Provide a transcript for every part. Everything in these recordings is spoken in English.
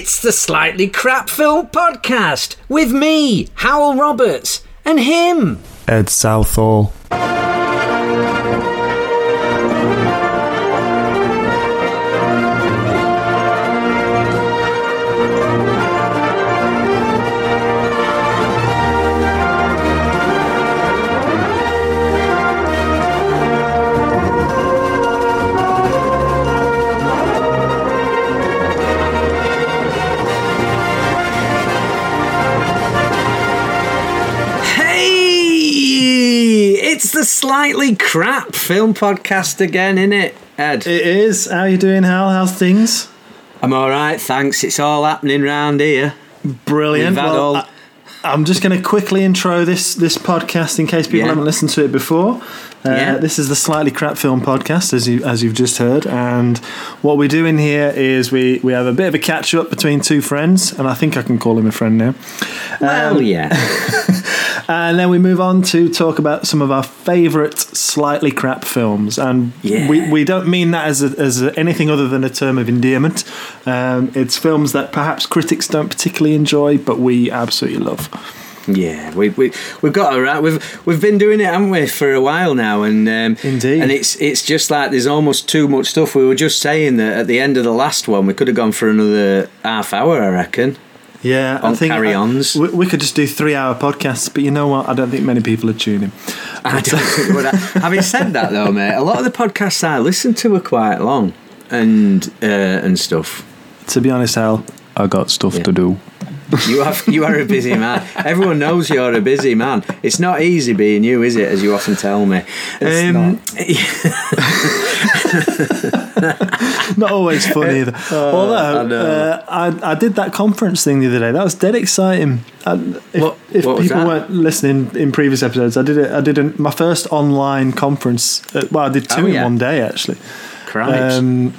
It's the Slightly Crap Film Podcast with me, Hywel Roberts, and him. Ed Southall. Slightly Crap Film Podcast again, innit, Ed? It is. How you doing, Hal? How's things? I'm all right, thanks. It's all happening round here. Brilliant. We've had Well, all- I, am just going to quickly intro this this podcast in case people Yeah. haven't listened to it before. Uh, Yeah. This is the Slightly Crap Film Podcast, as you as you've just heard, and what we do in here is we we have a bit of a catch up between two friends, and I think I can call him a friend now. Well, yeah. And then we move on to talk about some of our favourite slightly crap films. And Yeah. we, we don't mean that as, a, as a, anything other than a term of endearment. Um, it's films that perhaps critics don't particularly enjoy, but we absolutely love. Yeah, we we we've got a right. We've we've been doing it, haven't we, for a while now? And um, Indeed. and it's it's just like there's almost too much stuff. We were just saying that at the end of the last one, we could have gone for another half hour, I reckon. Yeah, On I think carry-ons. we, we could just do three hour podcasts, but you know what? I don't think many people are tuning. I don't think would I, having said that though, mate, a lot of the podcasts I listen to are quite long and uh, and stuff. To be honest, Al, I got stuff Yeah. to do. You have you are a busy man. Everyone knows you're a busy man. It's not easy being you, is it? As you often tell me. Um, Not always fun either. I Although know. uh, I, I did that conference thing the other day. That was dead exciting. If What- if what people weren't listening in previous episodes, I did it. I did a, my first online conference. Uh, well, I did two Oh, in one day actually. Um,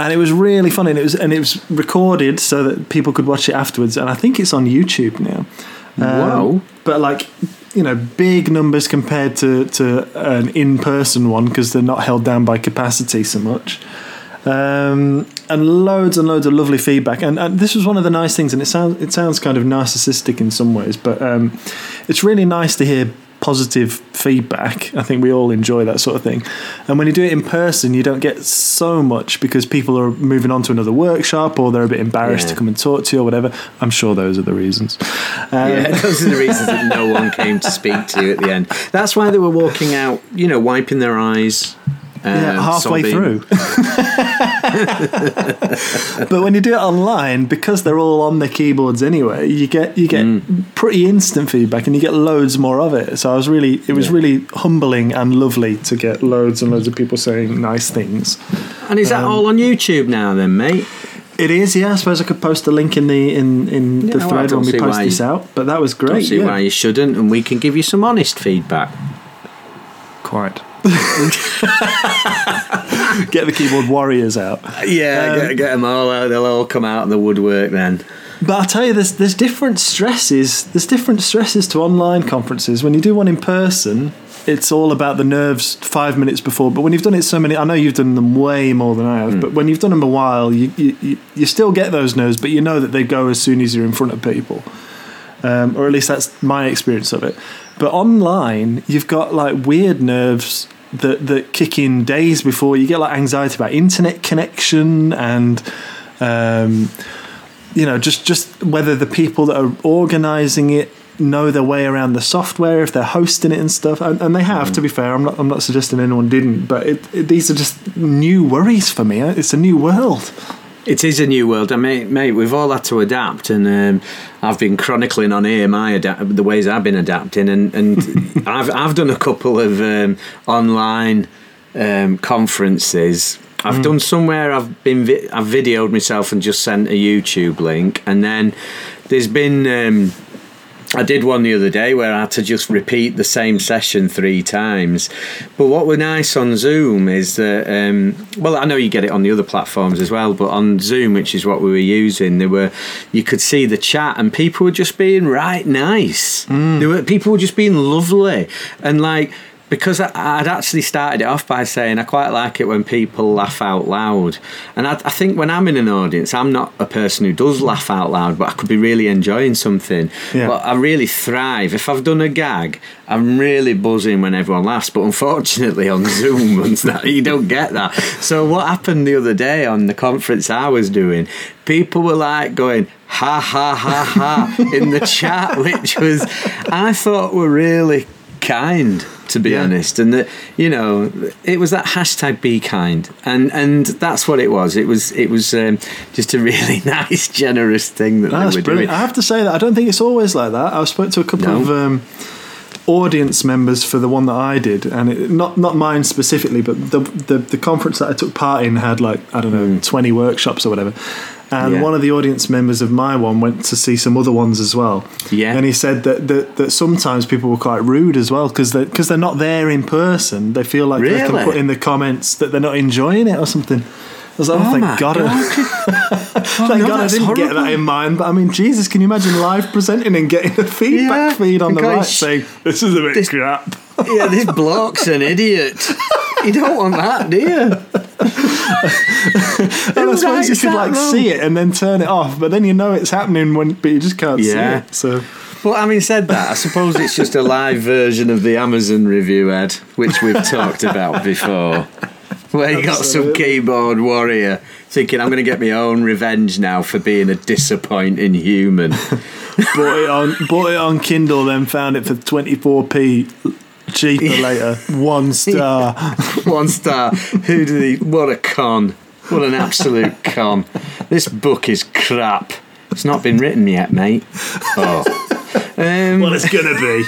and it was really fun, and it was and it was recorded so that people could watch it afterwards. And I think it's on YouTube now. Um, Wow. But like, you know, big numbers compared to to an in person one because they're not held down by capacity so much. Um, and loads and loads of lovely feedback. And, and this was one of the nice things. And it sounds it sounds kind of narcissistic in some ways, but um, it's really nice to hear positive feedback. I think we all enjoy that sort of thing. And when you do it in person, you don't get so much because people are moving on to another workshop or they're a bit embarrassed Yeah. to come and talk to you or whatever. I'm sure those are the reasons. Um, Yeah, those are the reasons that no one came to speak to you at the end. That's why they were walking out, you know, wiping their eyes. Yeah, halfway through. but when you do it online, because they're all on their keyboards anyway, you get you get Mm. pretty instant feedback, and you get loads more of it. So I was really, it was Yeah. really humbling and lovely to get loads and loads of people saying nice things. And is that Um, all on YouTube now, then, mate? It is, yeah. I suppose I could post a link in the in in the Yeah, well, I thread don't when we post this you- out. But that was Don't great. see yeah. why you shouldn't, and we can give you some honest feedback. Quite. get the keyboard warriors out. Yeah, Um, get, get them all out. They'll all come out in the woodwork then. But I'll tell you, there's there's different stresses. There's different stresses to online conferences. When you do one in person, it's all about the nerves five minutes before. But when you've done it so many, I know you've done them way more than I have. But when you've done them a while, you you you still get those nerves, but you know that they go as soon as you're in front of people. Um, or at least that's my experience of it. But online, you've got like weird nerves that that kick in days before. You get like anxiety about internet connection and. Um, you know, just just whether the people that are organising it know their way around the software, if they're hosting it and stuff, and, and they have. To be fair, I'm not I'm not suggesting anyone didn't, but it, it, these are just new worries for me. It's a new world. It is a new world, I mean, mate. We've all had to adapt, and um, I've been chronicling on here my adapt- the ways I've been adapting, and, and I've I've done a couple of um, online um, conferences. I've done somewhere I've been vi- I've videoed myself and just sent a YouTube link, and then there's been. I did one the other day where I had to just repeat the same session three times. But what were nice on Zoom is that, um, well, I know you get it on the other platforms as well, but on Zoom, which is what we were using, there were you could see the chat and people were just being right nice. There were people were just being lovely and like because I, I'd actually started it off by saying I quite like it when people laugh out loud, and I, I think when I'm in an audience, I'm not a person who does laugh out loud, but I could be really enjoying something. Yeah. But I really thrive if I've done a gag. I'm really buzzing when everyone laughs, but unfortunately on Zoom and that, you don't get that. So what happened the other day on the conference I was doing? People were like going ha ha ha ha in the chat, which was I thought were really kind to be Yeah. honest and that you know it was that hashtag be kind and and that's what it was it was it was um, just a really nice generous thing that That's they were brilliant. doing I have to say that I don't think it's always like that. I spoke to a couple No. of um, audience members for the one that I did, and it, not not mine specifically, but the, the the conference that I took part in had like I don't know twenty workshops or whatever. And. Yeah. one of the audience members of my one went to see some other ones as well. Yeah. And he said that that, that sometimes people were quite rude as well because they, cause they're not there in person. They feel like they can put in the comments that they're not enjoying it or something. I was like, oh, Oh thank my God. Oh, thank no, God I didn't get that in mind. But I mean, Jesus, can you imagine live presenting and getting a feedback Yeah, feed on the right "Sh- saying, this is a bit this- crap? yeah this bloke's an idiot you don't want that do you and I suppose you could like see it and then turn it off, but then you know it's happening when, but you just can't yeah. see it. So. well, having said that, I suppose it's just a live version of the Amazon review ad, which we've talked about before, where you got some keyboard warrior thinking, I'm going to get my own revenge now for being a disappointing human. bought it on bought it on Kindle, then found it for 24p cheaper later. One star. One star. Who do he? What a con. What an absolute con. This book is crap. It's not been written yet, mate. Oh. Um, well, it's gonna be.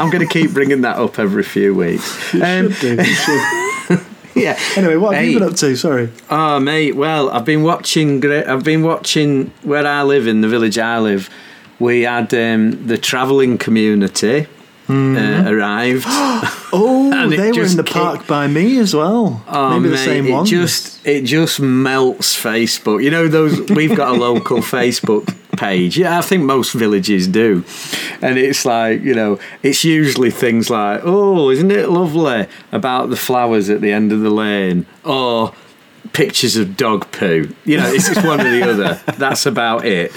I'm gonna keep bringing that up every few weeks. Um, should do. Should. yeah. Anyway, what have mate, you been up to? Sorry. Oh, mate. Well, I've been watching. Great. I've been watching where I live in the village I live. We had um, the travelling community uh, arrived. Oh, they were in the park by me as well. Oh, Maybe the mate, same it one. just it just melts Facebook. You know those we've got a local Facebook page. Yeah, I think most villages do. And it's like, you know, it's usually things like, "Oh, isn't it lovely about the flowers at the end of the lane?" or pictures of dog poo. You know, it's just one or the other. That's about it.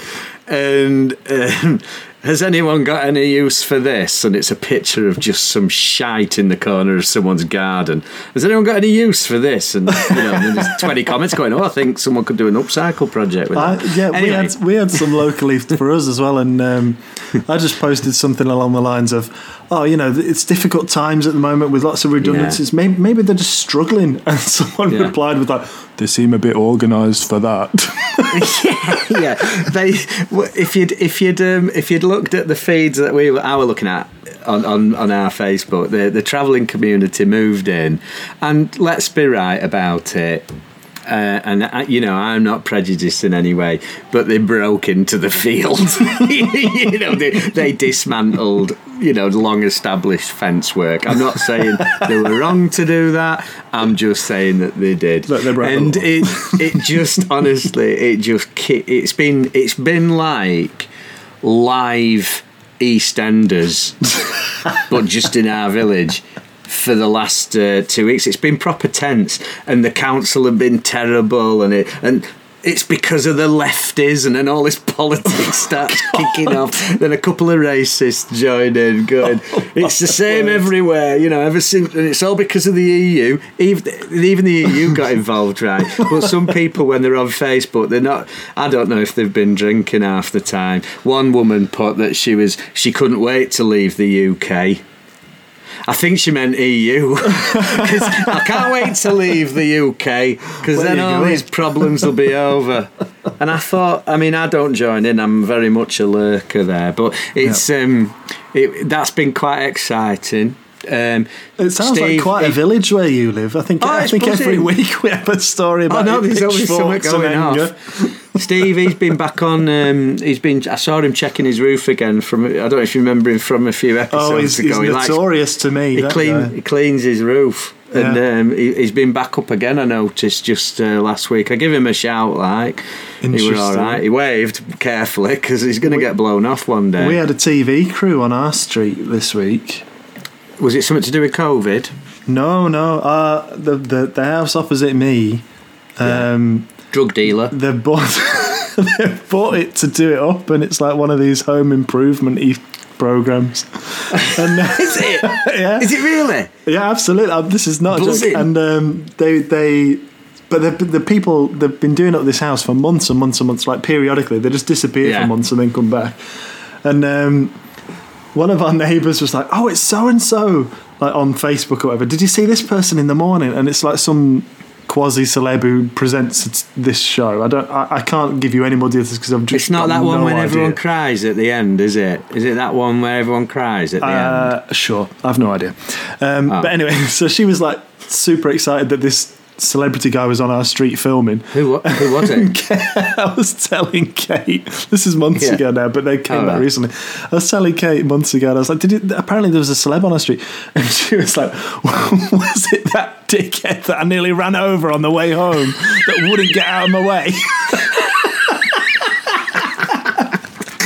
And um, has anyone got any use for this? And it's a picture of just some shite in the corner of someone's garden. Has anyone got any use for this? And you know, and there's 20 comments going, "Oh, I think someone could do an upcycle project with I, that." yeah, we had we had some locally for us as well, and um, I just posted something along the lines of, "Oh, you know, it's difficult times at the moment with lots of redundancies. Maybe, maybe they're just struggling." And someone Yeah. replied with like, "They seem a bit organised for that." yeah, they. If you'd if you'd um, if you'd looked at the feeds that we were, I were looking at on, on, on our Facebook, the the travelling community moved in, and let's be right about it. Uh, and I, you know, I'm not prejudiced in any way, but they broke into the field. you know, they, they dismantled, you know, long established fence work. I'm not saying they were wrong to do that. I'm just saying that they did. Broke and it it just honestly it just it's been it's been like live EastEnders, but just in our village for the last uh, two weeks. It's been proper tense, and the council have been terrible, and it and. It's because of the lefties, and then all this politics starts kicking off. Then a couple of racists join in, going, "It's the same everywhere," you know. Ever since, and it's all because of the EU. Even even the EU got involved, right? But some people, when they're on Facebook, they're not. I don't know if they've been drinking half the time. One woman put that she was she couldn't wait to leave the UK. I think she meant EU. I can't wait to leave the UK because then all going? these problems will be over. And I thought, I mean, I don't join in. I'm very much a lurker there, but it's um, it, that's been quite exciting. Um, It sounds like Steve, quite a village where you live. I think Oh, I think every buzzing. week we have a story about no, there's always something going anger. Steve, he's been back on. Um, he's been. I saw him checking his roof again. From I don't know if you remember him from a few episodes Oh, he's, ago. he's He likes- notorious to me. he clean guy. he cleans his roof and um, he, he's been back up again I noticed just uh, last week I give him a shout like he was alright he waved carefully because he's going to get blown off one day We had a TV crew on our street this week, Was it something to do with COVID? No, no. Uh, the, the the house opposite me, um, Drug dealer. they bought they bought it to do it up, and it's like one of these home improvement programs. And uh, Is it? yeah, Is it really? yeah, absolutely. Um, this is not a joke. And um, they they. But the, the people they've been doing up this house for months and months and months, like periodically, they just disappear Yeah. for months and then come back. And um, one of our neighbours was like, "Oh, it's so and so," like on Facebook or whatever. Did you see this person in the morning? And it's like some quasi celeb who presents this show. I don't. I, I can't give you any more details because I've just. It's not that one no when everyone cries at the end, is it? Is it that one where everyone cries at the end? Uh, sure, I've no idea. Um, Oh. But anyway, so she was like super excited that this celebrity guy was on our street filming. Who, who was it? I was telling Kate, this is months Yeah. ago now, but they came Oh, back right. recently. I was telling Kate months ago, and I was like, "Did it, apparently there was a celeb on our street?" And she was like, "Was it that dickhead that I nearly ran over on the way home that wouldn't get out of my way?"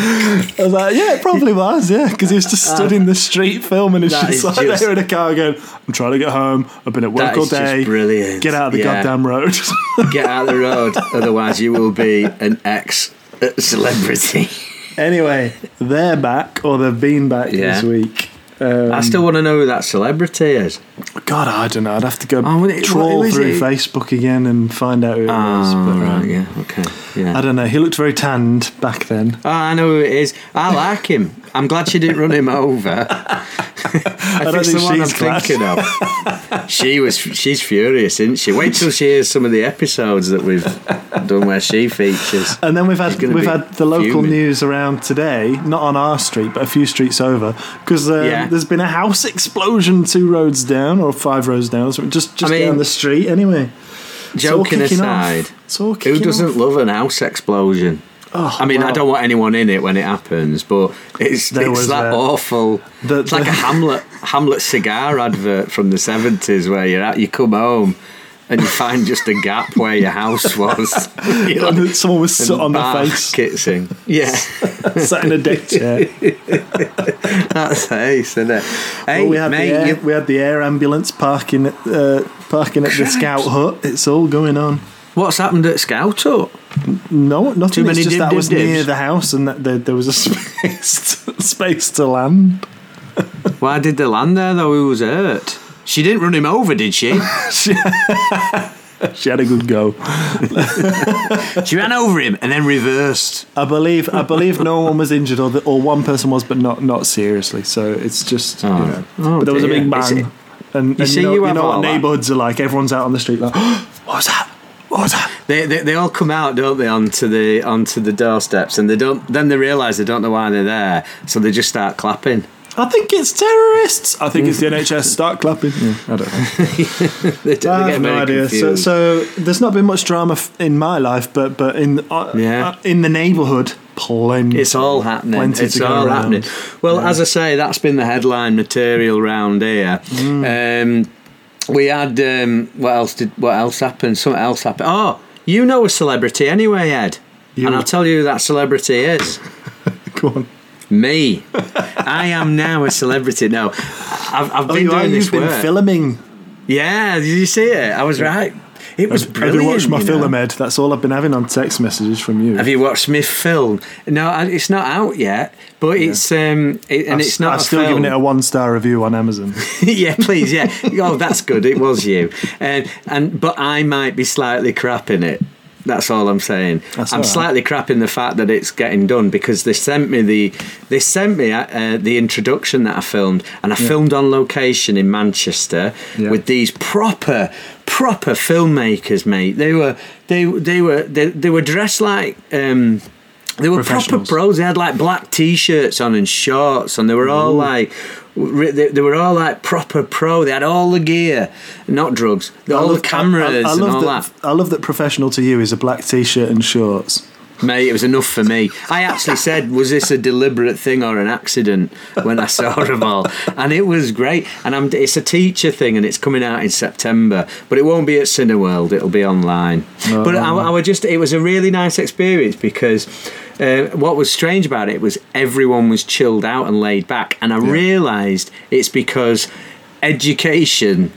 I was like, "Yeah, it probably was, yeah," because he was just stood in the street filming, and is like just- there in a car going, "I'm trying to get home. I've been at work all day. brilliant. Get out of the Yeah. goddamn road." Get out of the road, otherwise you will be an ex celebrity. Anyway, they're back, or they've been back Yeah. this week. Um, I still want to know who that celebrity is. God, I don't know. I'd have to go Oh, it- trawl is through it? Facebook again and find out who it was. Oh, But, um, right, yeah, okay, yeah. I don't know. He looked very tanned back then. Oh, I know who it is. I like him. I'm glad she didn't run him over. I, don't think the one I'm glad. thinking of. She was. She's furious, isn't she? Wait till she hears some of the episodes that we've done where she features. And then we've had we've had the local fuming. news around today, not on our street, but a few streets over, because um, Yeah. there's been a house explosion two roads down or five rows down, so just just I mean, down the street. Anyway, Joking aside. Who doesn't off. love an house explosion? Oh, I mean, I don't want anyone in it when it happens, but it's There it's that uh, awful. the- it's like a Hamlet Hamlet cigar advert from the seventies where you're at, you come home and you find just a gap where your house was. You know, And then someone was sat on the face, kitsing. Yeah, sat in a deck chair. that's ace, isn't it? Hey, Well, we had mate, the air, you, we had the air ambulance parking at uh, parking at the scout hut. It's all going on. what's happened at Scout Hut? No, nothing. Too many it's just dib, that dib, was dibs. near the house, and that there, there was a space space to land. Why did they land there though? Who was hurt? She didn't run him over, did she? She, she had a good go. she ran over him and then reversed. I believe I believe no one was injured, or the, or one person was, but not not seriously. So it's just you Oh. know. Oh, but there was a big bang, and, and see, you know, you you know what that. neighbourhoods are like. Everyone's out on the street like, what was that? What was that? They, they they all come out, don't they, onto the onto the doorsteps, and they don't. Then they realise they don't know why they're there, so they just start clapping. I think it's terrorists. I think it's the NHS. Start clapping. Yeah, I don't know. they, don't- they I get have no idea. So, so there's not been much drama f- in my life, but but in uh, Yeah. uh, in the neighbourhood, plenty. it's all happening. Plenty it's to go all around. happening. Well, as I say, that's been the headline material round here. Mm. Um, we had um, what else did what else happened? Something else happened. Oh, you know a celebrity anyway, Ed, You- and I'll tell you who that celebrity is. Go on. Me. I am now a celebrity. No, I've, I've Oh, been you are, doing this you've been work. filming. Yeah, did you see it? I was right. It was do brilliant. watch my you know. film, Ed. That's all I've been having on text messages from you. Have you watched Smith film? No, it's not out yet, but it's um, it, and I've, it's not. I've still film. given it a one star review on Amazon. yeah, please, yeah. Oh, that's good. It was you, and and but I might be slightly crap in it. That's all I'm saying. That's I'm right. slightly crapping the fact that it's getting done because they sent me the they sent me uh, the introduction that I filmed, and I filmed on location in Manchester Yeah. with these proper proper filmmakers, mate. They were they they were they, they were dressed like. Um, they were proper pros. They had like black t-shirts on and shorts, and they were all like, re- they, they were all like proper pro. They had all the gear, not drugs. I all love- the cameras I, I and love all that, that. I love that professional to you is a black t shirt and shorts. Mate, it was enough for me. I actually said, "Was this a deliberate thing or an accident?" When I saw them all, and it was great. And I'm, it's a teacher thing, and it's coming out in September, but it won't be at Cineworld. It'll be online. Oh. But I, I would just, it was a really nice experience because uh, what was strange about it was everyone was chilled out and laid back, and I realised it's because education.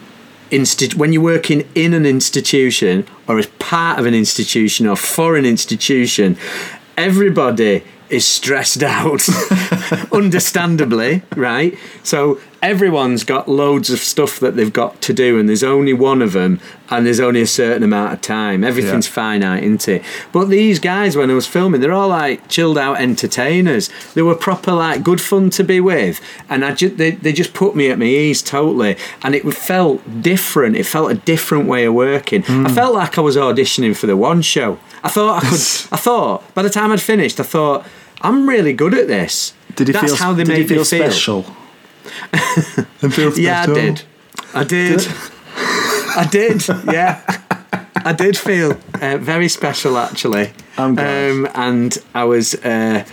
Insti- when you're working in an institution or as part of an institution or for an institution, everybody is stressed out, understandably, right? So everyone's got loads of stuff that they've got to do, and there's only one of them, and there's only a certain amount of time. Everything's Yeah. finite, isn't it? But these guys, when I was filming, they're all like chilled out entertainers. They were proper, like, good fun to be with, and I ju- they, they just put me at my ease totally, and it felt different. It felt a different way of working. I hmm. felt like I was auditioning for the one show. I thought I could. I thought by the time I'd finished, I thought I'm really good at this. Did That's feel? how they made you feel me feel. special? And feel Yeah, I did. I did. I did. Yeah, I did feel uh, very special actually. I'm glad. Um, and I was. Uh,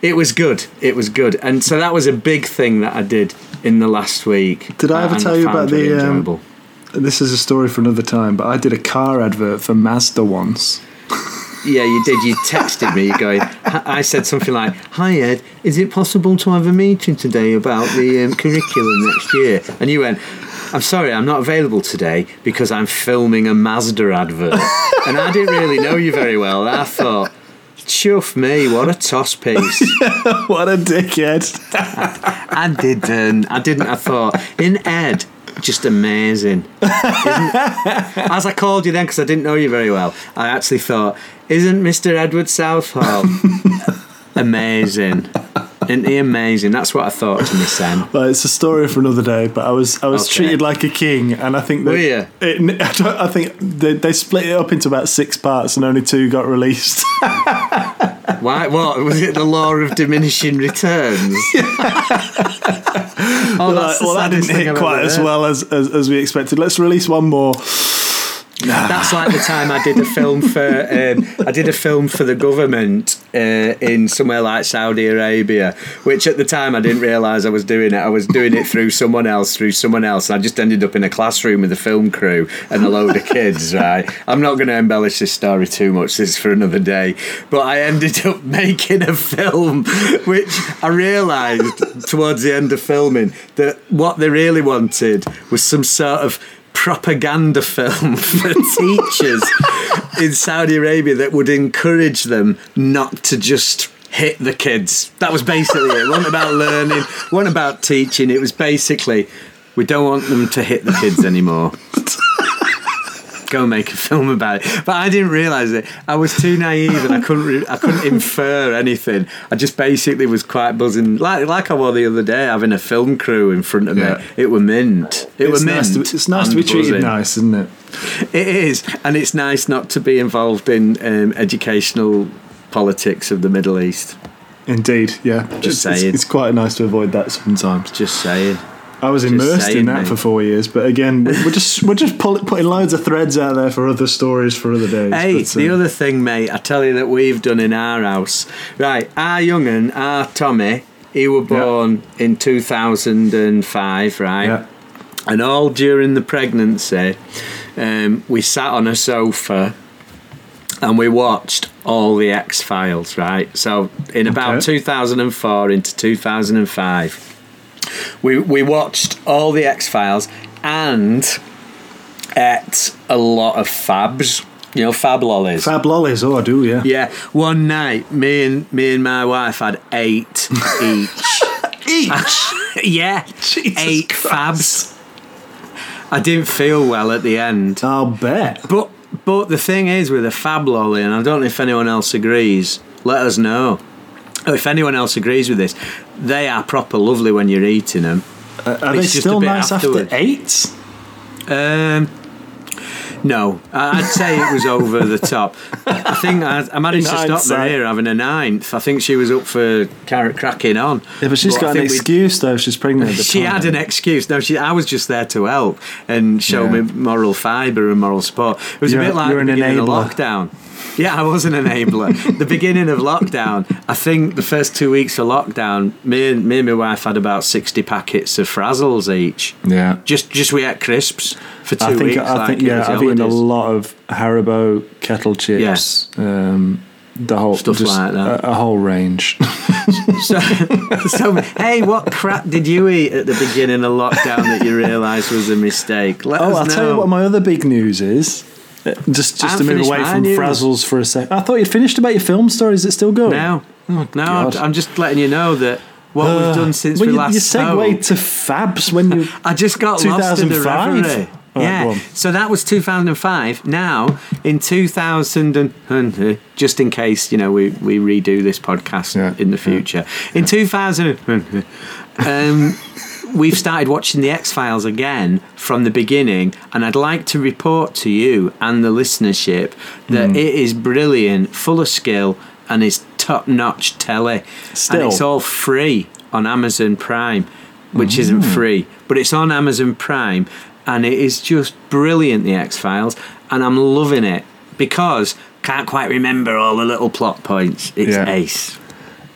it was good. It was good, and so that was a big thing that I did in the last week. Did I ever tell you about the, um. This is a story for another time, but I did a car advert for Mazda once. Yeah, you did. You texted me going. I said something like, "Hi Ed, is it possible to have a meeting today about the um, curriculum next year?" And you went. I'm sorry, I'm not available today because I'm filming a Mazda advert. and I didn't really know you very well. I thought, chuff me, what a toss piece. what a dickhead! I didn't. I didn't. I thought, in Ed, just amazing. As I called you then, because I didn't know you very well, I actually thought, isn't Mr. Edward Southall amazing? Isn't he amazing? That's what I thought to Miss Em. Well, it's a story for another day. But I was I was Okay. treated like a king, and I think that? It, I, I think they, they split it up into about six parts, and only two got released. Why? What was it? The law of diminishing returns? oh, that's the well, that didn't hit quite as well as, as as we expected. Let's release one more. That's like the time I did a film for um, I did a film for the government uh, in somewhere like Saudi Arabia, which at the time I didn't realise I was doing it. I was doing it through someone else, through someone else. And I just ended up in a classroom with a film crew and a load of kids. Right, I'm not going to embellish this story too much. This is for another day. But I ended up making a film, which I realised towards the end of filming that what they really wanted was some sort of propaganda film for teachers in Saudi Arabia that would encourage them not to just hit the kids. That was basically it. Wasn't about learning, it wasn't about teaching. It was basically we don't want them to hit the kids anymore. Go make a film about it, but I didn't realise it. I was too naive, and I couldn't. Re- I couldn't infer anything. I just basically was quite buzzing, like like I was the other day, having a film crew in front of Yeah. me. It were mint. It it's were mint. nice. To, it's nice to be treated buzzing. nice, isn't it? It is, and it's nice not to be involved in um, educational politics of the Middle East. Indeed, yeah. Just it's, saying. it's quite nice to avoid that sometimes. Just saying. I was immersed saying, in that mate. for four years, but again, we're just we're just pull, putting loads of threads out there for other stories for other days. Hey, but, the uh, other thing, mate, I tell you that we've done in our house. Right, our young'un, our Tommy, he were born in 2005, right? yeah, And all during the pregnancy, um, we sat on a sofa and we watched all the X Files, right? So in about Okay. 2004 into 2005, we we watched all the X Files and ate a lot of fabs. You know, fab lollies. Fab lollies. Oh, I do. Yeah. Yeah, one night, me and me and my wife had eight each. Each. yeah, Jesus eight Christ. fabs. I didn't feel well at the end, I'll bet. but but the thing is with a fab lolly, and I don't know if anyone else agrees. Let us know. If anyone else agrees with this, they are proper lovely when you're eating them. Uh, are they It's just still nice afterwards. after eight? Um, no, I'd say it was over the top. I think I, I managed to stop hindsight. Maria having a ninth. I think she was up for carrot cracking on. Yeah, but she's I got an excuse though. She's pregnant. She time. had an excuse. No, she. I was just there to help and show Yeah. me moral fibre and moral support. It was You're- a bit like you're an enabler. lockdown. Yeah, I was an enabler. the beginning of lockdown, I think the first two weeks of lockdown, me and me and my wife had about sixty packets of Frazzles each. Yeah. Just just we ate crisps for two I think weeks. I like think yeah. I've eaten a lot of Haribo kettle chips. Um, the whole Stuff just like that. A, a whole range. So, so, hey, what crap did you eat at the beginning of lockdown that you realised was a mistake? Let oh, I'll know. tell you what my other big news is. Uh, Just just to move away from news. Frazzles for a sec. I thought you'd finished about your film story. Is it still going? No, no, Oh, God. I'm just letting you know that what we've done since well, we you, last you segued to Fabs when you. I just got lost in the 2005? reverie. Right, yeah, so that was 2005. Now, in 2000, and, just in case you know we, we redo this podcast Yeah, in the future, in 2000, um, we've started watching the X Files again from the beginning, and I'd like to report to you and the listenership that Hmm. it is brilliant, full of skill, and it's top notch telly, Still. and it's all free on Amazon Prime, which isn't Mm. free, but it's on Amazon Prime, and it is just brilliant. The X Files, and I'm loving it because can't quite remember all the little plot points. It's Yeah. ace.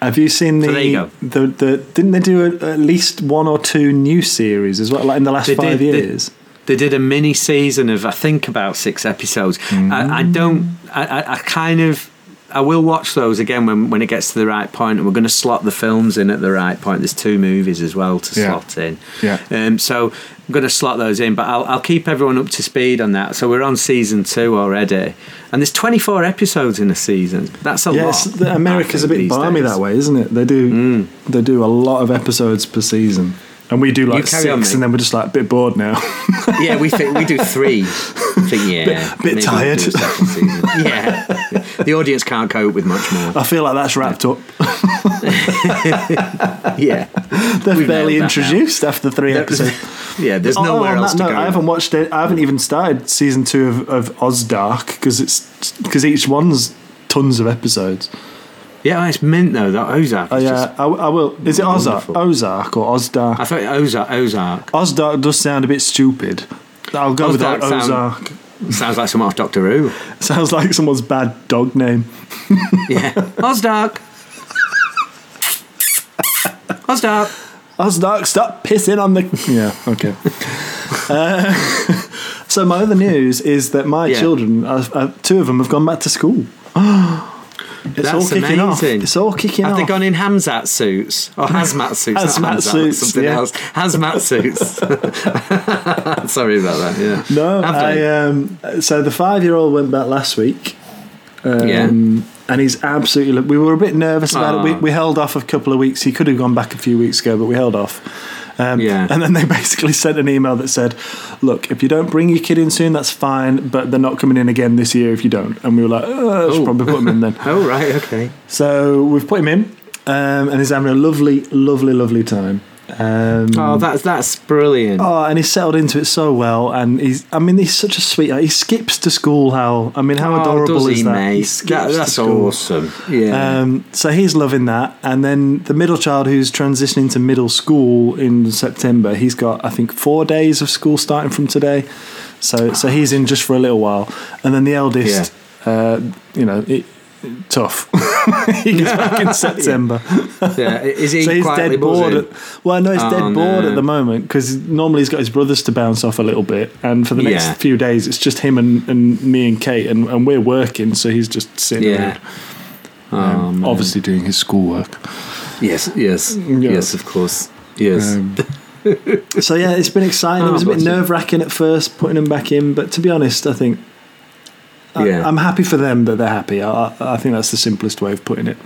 Have you seen the, So there you go. the the? Didn't they do a, at least one or two new series as well? Like in the last They five did- years. They did a mini season of I think about six episodes. Mm. I, I don't. I, I kind of. I will watch those again when, when it gets to the right point, and we're going to slot the films in at the right point. There's two movies as well to Yeah. slot in. Yeah. Um, so I'm going to slot those in, but I'll, I'll keep everyone up to speed on that. So we're on season two already, and there's 24 episodes in a season. That's a Yes, lot. the- America's a bit balmy days. that way, isn't it? They do Mm. they do a lot of episodes per season, and we do like six, on, and then we're just like a bit bored now. Yeah, we think we do three. Think yeah, Bit- bit we'll tired. do a second season. Yeah, the audience can't cope with much more. I feel like that's wrapped up. Yeah, They're We've barely introduced after three episodes. yeah. There's Oh, nowhere else that to note, go. I haven't watched it. I haven't even started season two of, of Ozdark because it's because each one's tons of episodes. Yeah, it's mint though. That Ozark. Oh is yeah, I, I will. Is it Ozark? Wonderful. Ozark or Ozdark? I thought Ozark. Ozark Ozdark does sound a bit stupid. I'll go with Ozdark that. sound- Ozark. sounds like some off Doctor Who. Sounds like someone's bad dog name. Yeah, Ozdark. Ozdark. Ozdark, stop pissing on the. Yeah, okay. uh, so my other news is that my Yeah. children, uh, uh, two of them, have gone back to school. it's That's all kicking off. It's all kicking Have off. they gone in Hamzat suits or hazmat suits? Hazmat Hamzat, suits, something yeah. else. Hazmat suits. Sorry about that. Yeah. no, Have I, um, so the five-year-old went back last week. Um, Yeah. And he's absolutely. We were a bit nervous about it. We, we held off a couple of weeks. He could have gone back a few weeks ago, but we held off. Um, Yeah. And then they basically sent an email that said, "Look, if you don't bring your kid in soon, that's fine, but they're not coming in again this year if you don't." And we were like, oh, "I should Oh. probably put them in then." Oh right. Okay. so we've put him in, um, and he's having a lovely, lovely, lovely time. Um, Oh, that's that's brilliant. Oh, and he's settled into it so well, and he's. I mean, he's such a sweetheart. He skips to school. How I mean, how Oh, adorable does is he, that? mate? He skips That- to that's school. awesome. Yeah. Um, so he's loving that, and then the middle child who's transitioning to middle school in September, he's got I think four days of school starting from today. So so he's in just for a little while, and then the eldest, uh, you know, it, tough. he gets back in September. yeah. Is he So he's dead bored. At, well, no, he's Oh, dead bored no. at the moment because normally he's got his brothers to bounce off a little bit, and for the next Yeah. few days it's just him and, and me and Kate, and, and we're working, so he's just sitting Yeah. around, Oh, um, obviously doing his schoolwork. Yes. Yes. Yes. Of course. Yes. Um, so yeah, it's been exciting. Oh, it was a bit nerve wracking at first putting him back in, but to be honest, I think. I, Yeah. I'm happy for them that they're happy. I, I I think that's the simplest way of putting it.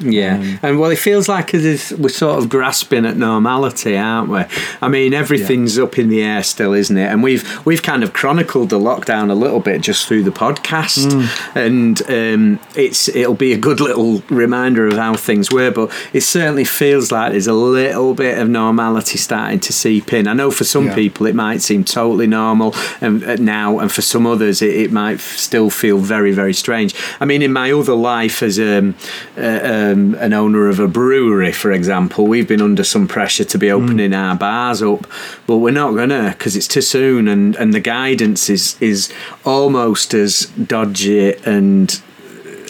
Yeah, Um, and well, it feels like as if we're sort of grasping at normality, aren't we? I mean, everything's up in the air still, isn't it? And we've we've kind of chronicled the lockdown a little bit just through the podcast, Mm. and um, it's it'll be a good little reminder of how things were. But it certainly feels like there's a little bit of normality starting to seep in. I know for some Yeah. people it might seem totally normal and uh, now, and for some others it, it might f- still feel very very strange. I mean, in my other life as um, uh, um, an owner of a brewery, for example, we've been under some pressure to be opening our bars up, but we're not gonna because it's too soon, and, and the guidance is is almost as dodgy and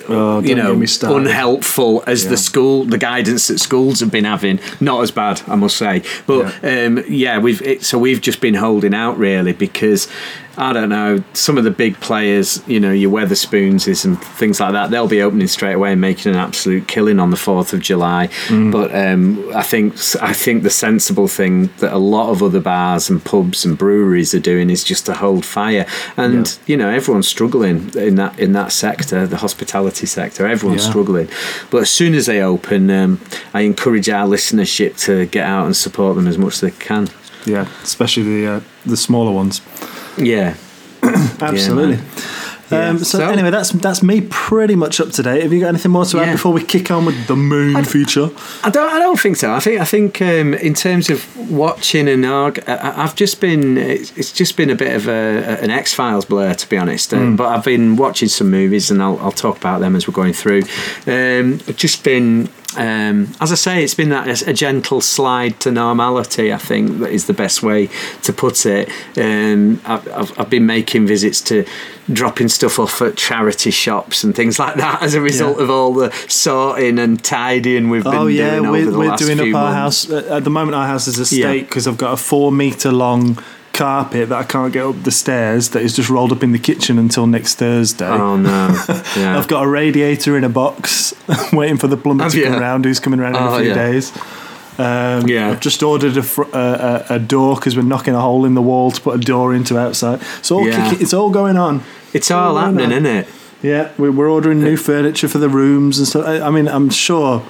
Oh, you know get me started. unhelpful as Yeah. the school the guidance that schools have been having not as bad i must say but um, yeah we've it, so we've just been holding out really because I don't know, some of the big players, you know, your Wetherspoons and things like that, they'll be opening straight away and making an absolute killing on the Fourth of July. Mm. But um, I think I think the sensible thing that a lot of other bars and pubs and breweries are doing is just to hold fire. And Yeah. you know, everyone's struggling in that in that sector, the hospitality sector. Everyone's Yeah. struggling. But as soon as they open, um, I encourage our listenership to get out and support them as much as they can. Yeah, especially the uh, the smaller ones. Yeah. Absolutely. Yeah, um, so, so- anyway, that's that's me pretty much up to date. Have you got anything more to add Yeah. before we kick on with the main feature? I don't. I don't think so. I think. I think um, in terms of watching and arg, I, I've just been. It's, just been a bit of a, an X Files blur, to be honest. Uh, But I've been watching some movies, and I'll, I'll talk about them as we're going through. Um, I've just been. Um, as I say, it's been that a gentle slide to normality. I think that is the best way to put it. Um, I've, I've, been making visits to dropping stuff off at charity shops and things like that as a result Yeah. of all the sorting and tidying we've been Oh yeah, doing over we're, the we're last doing few up our months. house at the moment. Our house is a Yeah. state because I've got a four meter long carpet that I can't get up the stairs that is just rolled up in the kitchen until next Thursday. Oh no! Yeah. I've got a radiator in a box, waiting for the plumber Have to come you? round. Who's coming around in Oh, a few yeah. days? Um, Yeah. I've just ordered a, fr- a, a, a door because we're knocking a hole in the wall to put a door into outside. It's all Yeah. kicking, it's all going on. it's all Oh, happening, isn't it? Yeah, we- we're ordering new furniture for the rooms and stuff. I I mean, I'm sure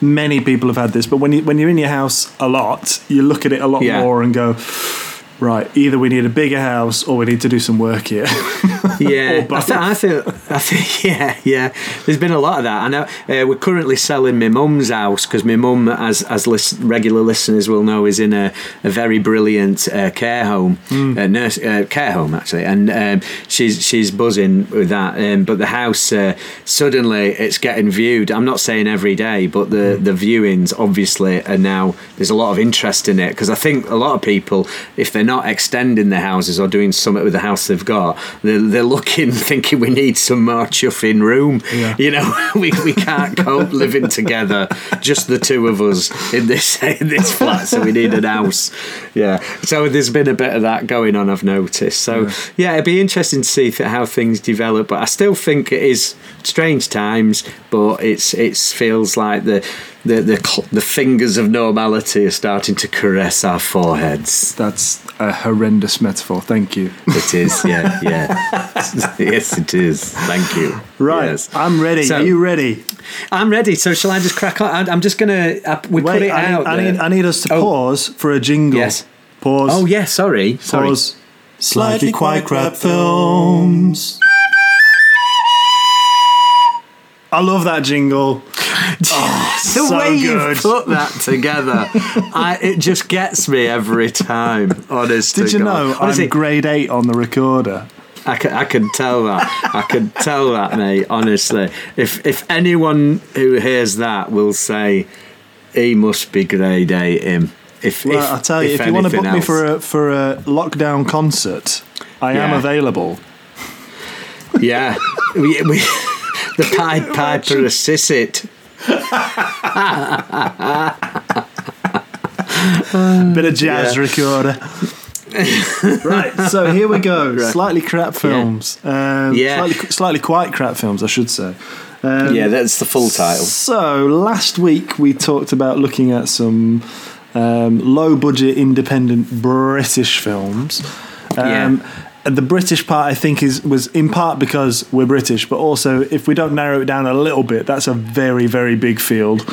many people have had this, but when you when you're in your house a lot, you look at it a lot Yeah. more and go, right, either we need a bigger house or we need to do some work here. Yeah, I, th- I think I think yeah, yeah. There's been a lot of that. I know uh, we're currently selling my mum's house because my mum, as as lis- regular listeners will know, is in a, a very brilliant uh, care home, uh, nurse uh, care home actually, and um, she's she's buzzing with that. Um, but the house uh, suddenly it's getting viewed. I'm not saying every day, but the the viewings obviously are now. There's a lot of interest in it because I think a lot of people, if they're not extending their houses or doing something with the house they've got, they're, they're looking, thinking we need some more chuffing room. Yeah. You know, we, we can't cope living together, just the two of us in this in this flat, so we need an house. Yeah. So there's been a bit of that going on. I've noticed. So yeah, it'd be interesting to see how things develop. But I still think it is strange times. But it's it feels like the. The, the the fingers of normality are starting to caress our foreheads. That's a horrendous metaphor. Thank you. It is, yeah, yeah. yes, it is. Thank you. Right, Yes. I'm ready. So- Are you ready? I'm ready. So shall I just crack on? I- I'm just gonna. Uh, we put it I, out. need, I, there. need, I need us to Oh. pause for a jingle. Yes. Pause. Oh yeah, sorry, sorry. Pause. Slightly quite crap films. I love that jingle. Oh, the so way you good. put that together, I, it just gets me every time. Honest. Did you God. know Honestly, I'm grade eight on the recorder? I can, I can tell that. I can tell that, mate. Honestly, if if anyone who hears that will say he must be grade eight, him. If, Well, if I tell you, if, you want to book me for a for a lockdown concert, I am available. Yeah, we, we, the Pied Piper assists it. Bit of jazz Yeah. recorder. right, so here we go. Right. Slightly crap films. Um, Yeah. Slightly, slightly quite crap films, I should say. Um, Yeah, that's the full title. So last week we talked about looking at some um, low-budget, independent British films. Um, Yeah. The British part, I think, is was in part because we're British, but also if we don't narrow it down a little bit, that's a very, very big field.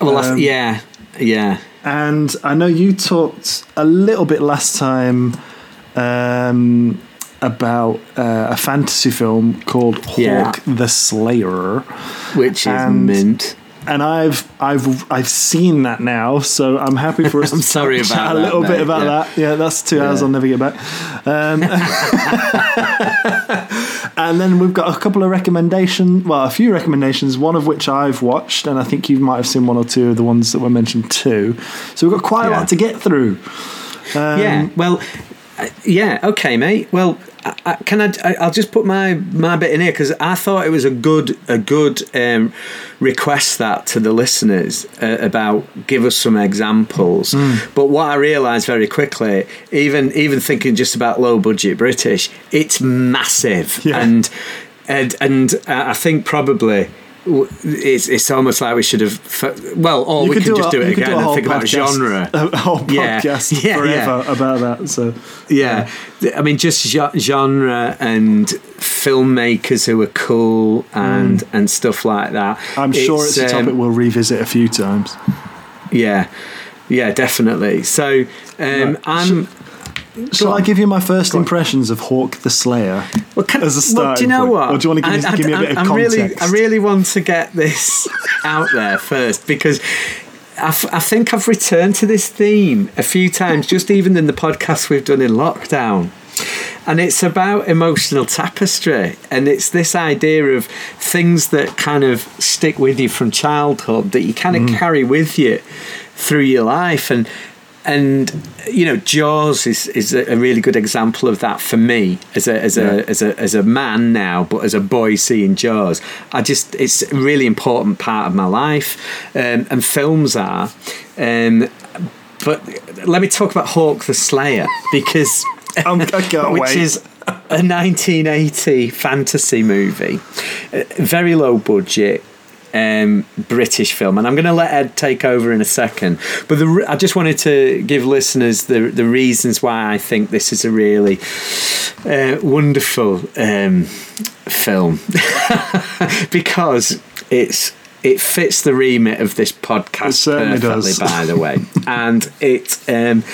Well, Um, yeah, yeah. And I know you talked a little bit last time um, about uh, a fantasy film called Hawk Yeah. the Slayer, Which is and- mint. And I've I've I've seen that now, so I'm happy for us I'm to sorry chat about a that, little bit about yeah. that. Yeah, that's two hours I'll never get back. Um, and then we've got a couple of recommendations, well, a few recommendations, one of which I've watched, and I think you might have seen one or two of the ones that were mentioned too. So we've got quite a lot to get through. Um, yeah, well, uh, yeah, okay, mate. Well, I, I, can I? I'll just put my my bit in here because I thought it was a good a good um, request that to the listeners uh, about give us some examples. But what I realised very quickly, even even thinking just about low budget British, it's massive Yeah. and and and I think probably. It's, it's almost like we should have. Well, or we could could just a- do it again a and think about podcast- genre. A whole Yeah. podcast Yeah, forever about that. So Yeah, Th- I mean, just genre and filmmakers who are cool and and stuff like that. I'm sure it's a um, topic we'll revisit a few times. Yeah, yeah, definitely. So um, Right. I'm. Shall I give you my first impressions of Hawk the Slayer? Well, can, as a well, do you know point? what? Or do you want to give me- I, give me a bit of I'm really, context? I really want to get this out there first because I, f- I think I've returned to this theme a few times, just even in the podcast we've done in lockdown. And it's about emotional tapestry, and it's this idea of things that kind of stick with you from childhood that you kind of Mm. carry with you through your life, and and you know Jaws is is a really good example of that for me as a as a Yeah. as a as a man now, but as a boy seeing Jaws, I just it's a really important part of my life, um, and films are. Um, but let me talk about Hawk the Slayer because which wait. is a 1980 fantasy movie, Uh, very low budget. Um, British film, and I'm going to let Ed take over in a second. But the, I just wanted to give listeners the the reasons why I think this is a really uh, wonderful um, film because it's it fits the remit of this podcast It certainly perfectly. does. By the way, and it. Um,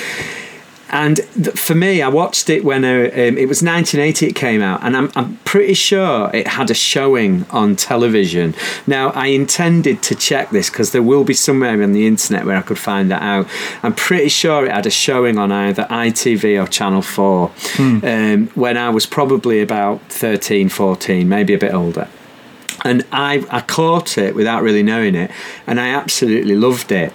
and th- for me, I watched it when uh, um, it was 1980. It came out, and I'm, I'm pretty sure it had a showing on television. Now, I intended to check this because there will be somewhere on the internet where I could find that out. I'm pretty sure it had a showing on either ITV or Channel 4 um, when I was probably about 13, 14, maybe a bit older and I, I caught it without really knowing it and I absolutely loved it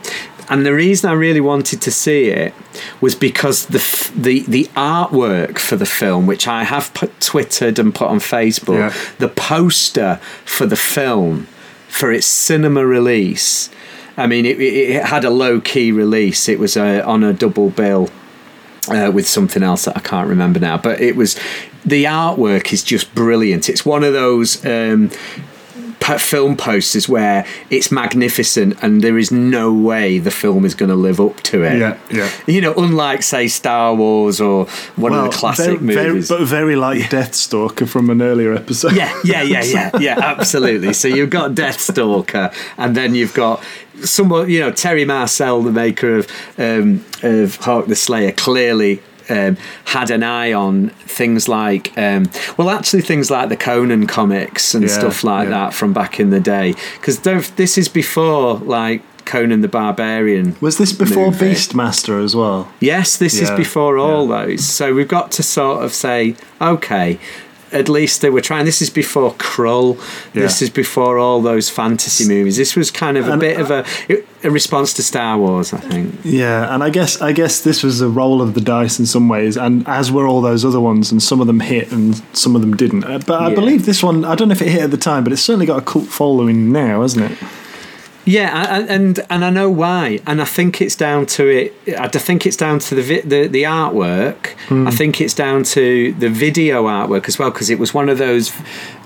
and the reason I really wanted to see it was because the f- the the artwork for the film which I have put twittered and put on Facebook Yeah. the poster for the film for its cinema release I mean it, it had a low key release it was uh, on a double bill uh, with something else that I can't remember now. But it was the artwork is just brilliant. It's one of those um, film posters where it's magnificent and there is no way the film is going to live up to it. Yeah, yeah. You know, unlike say Star Wars or one of the classic very, very- movies. but very like Deathstalker from an earlier episode. Yeah, yeah, yeah, yeah, yeah, absolutely. So you've got Deathstalker, and then you've got someone, you know, Terry Marcel, the maker of um, of Hawk the Slayer, clearly. Um, had an eye on things like, um, well, actually, things like the Conan comics and Yeah, stuff like yeah. that from back in the day. Because this is before like Conan the Barbarian. Was this before movie. Beastmaster as well? Yes, this is before all yeah. those. So we've got to sort of say, okay, at least they were trying. This is before Krull. This is before all those fantasy movies. This was kind of a And- bit of a a response to Star Wars, I think. Yeah, and I guess I guess this was a roll of the dice in some ways, and as were all those other ones, and some of them hit and some of them didn't. Uh, But I Yeah. believe this one, I don't know if it hit at the time, but it's certainly got a cult following now, hasn't it? Yeah, I- I- and and I know why, and I think it's down to it. I think it's down to the vi- the, the artwork. Hmm. I think it's down to the video artwork as well, because it was one of those